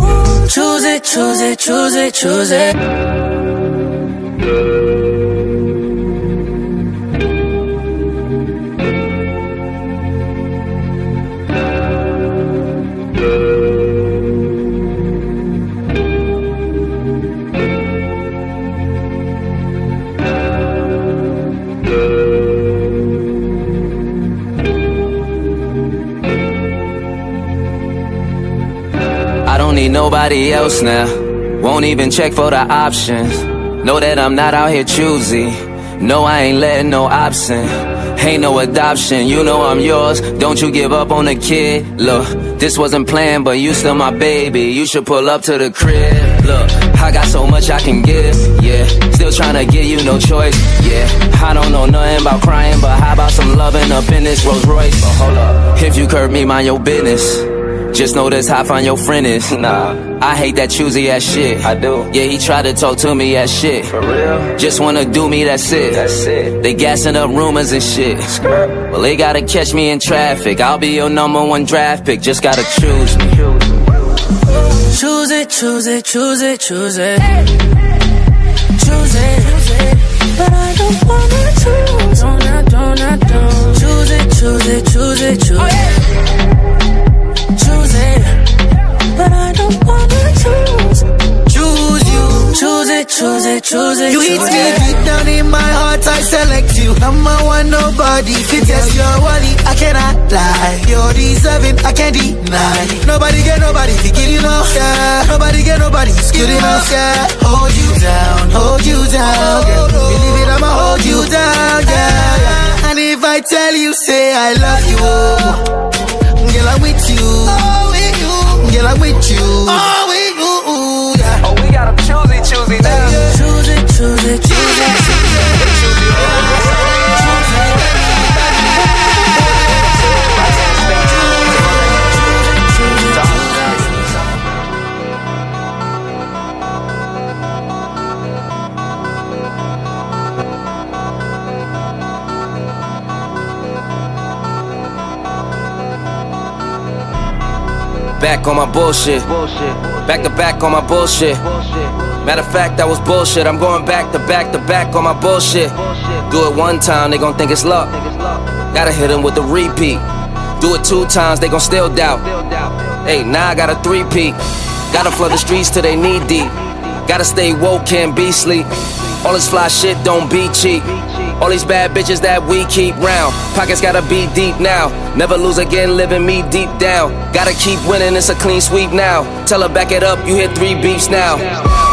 Ooh, Choose it, choose it, choose it, choose it. Nobody else now. Won't even check for the options. Know that I'm not out here choosy. No, I ain't letting no option. Ain't no adoption, you know I'm yours. Don't you give up on the kid. Look, this wasn't planned, but you still my baby. You should pull up to the crib. Look, I got so much I can give. Yeah, still trying to give you no choice. Yeah, I don't know nothing about crying, but how about some loving up in this Rolls Royce? But hold up, if you curb me, mind your business. Just know that's how fine your friend is. [laughs] Nah, I hate that choosy ass shit. I do. Yeah, he tried to talk to me as shit. For real? Just wanna do me, that's it. That's it. They gassing up rumors and shit. Well, they gotta catch me in traffic. I'll be your number one draft pick. Just gotta choose me. Choose it, choose it, choose it, choose it. Choose it. But I don't wanna choose. Don't, I don't, I don't. Choose it, choose it, choose it, choose it. It, choose it, choose it. You hit me it. deep down in my heart, I select you. Number one, nobody fit test your worthy. I cannot lie. You're deserving, I can't deny. Nobody get nobody, fi good enough. Yeah. Nobody get nobody, it's good enough. Yeah. Hold you down, hold you down. Girl. Believe it, I'ma hold you down. Yeah. yeah. And if I tell you, say I love you, oh. girl, I'm oh, with you. Girl, I'm with you. Oh, with you got them choosy, choosy now. Choosy, choosy, choosy. Back on my bullshit. Back to back on my bullshit. Matter of fact, that was bullshit. I'm going back to back to back on my bullshit. Do it one time, they gon' think it's luck. Gotta hit them with the repeat. Do it two times, they gon' still doubt. Hey, now I got a three-peat. Gotta flood the streets till they knee deep. Gotta stay woke, can't be sleep. All this fly shit don't be cheap. All these bad bitches that we keep round. Pockets gotta be deep now. Never lose again, living me deep down. Gotta keep winning, it's a clean sweep now. Tell her back it up, you hit three beeps now.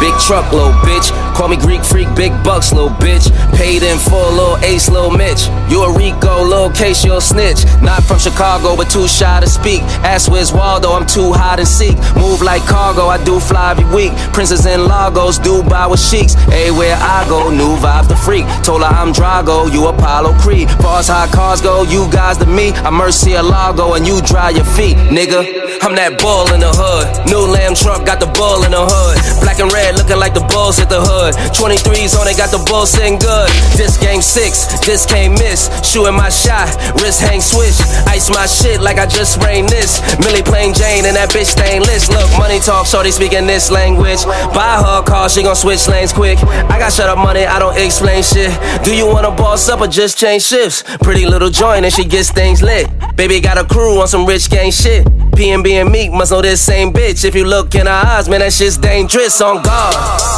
Big truck, little bitch. Call me Greek freak, big bucks, little bitch. Paid in full, little ace, little Mitch. You a Rico, little case, you a snitch. Not from Chicago, but too shy to speak. Ask where's Waldo, I'm too high to seek. Move like cargo, I do fly every week. Princess in Lagos, Dubai with sheiks. Everywhere I go, new vibes the freak. Told her I'm Drago, you Apollo Creed. Far high cars go, you guys to me. I'm Mercy a Lago, and you dry your feet, nigga. I'm that bull in the hood. New lamb truck, got the bull in the hood. Black and red, looking like the bulls at the hood. 23s on it, got the bull sitting good. This game six, this can't miss. Shooting my shot, wrist hang swish. Ice my shit like I just sprained this. Millie plain Jane and that bitch stainless. Look, money talk, shorty speaking this language. Buy her car, she gon' switch lanes quick. I got shut up money, I don't explain shit. Do you wanna boss up or just change shifts? Pretty little joint and she gets things lit. Baby got a crew on some rich gang shit. PNB and Meek must know this same bitch. If you look in her eyes, man, that shit's dangerous. On guard,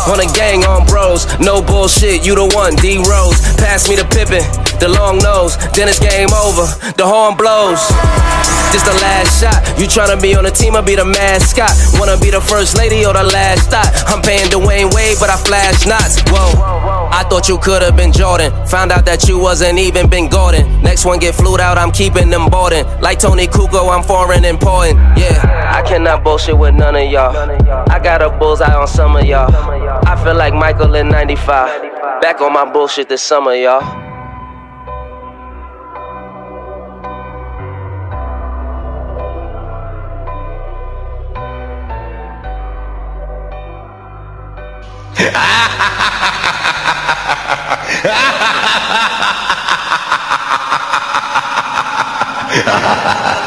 on a gang, on bros. No bullshit, you the one. D Rose, pass me the Pippen, the long nose. Then it's game over. The horn blows. This the last shot. You tryna be on the team or be the mascot? Wanna be the first lady or the last thought? I'm paying Dwyane Wade, but I flash knots. Whoa. I thought you could've been Jordan. Found out that you wasn't even Ben Gordon. Next one get flued out, I'm keeping them boarding. Like Toni Kukoc, I'm foreign important. Yeah, I cannot bullshit with none of y'all. I got a bullseye on some of y'all. I feel like Michael in 95. Back on my bullshit this summer, y'all. Ha ha ha!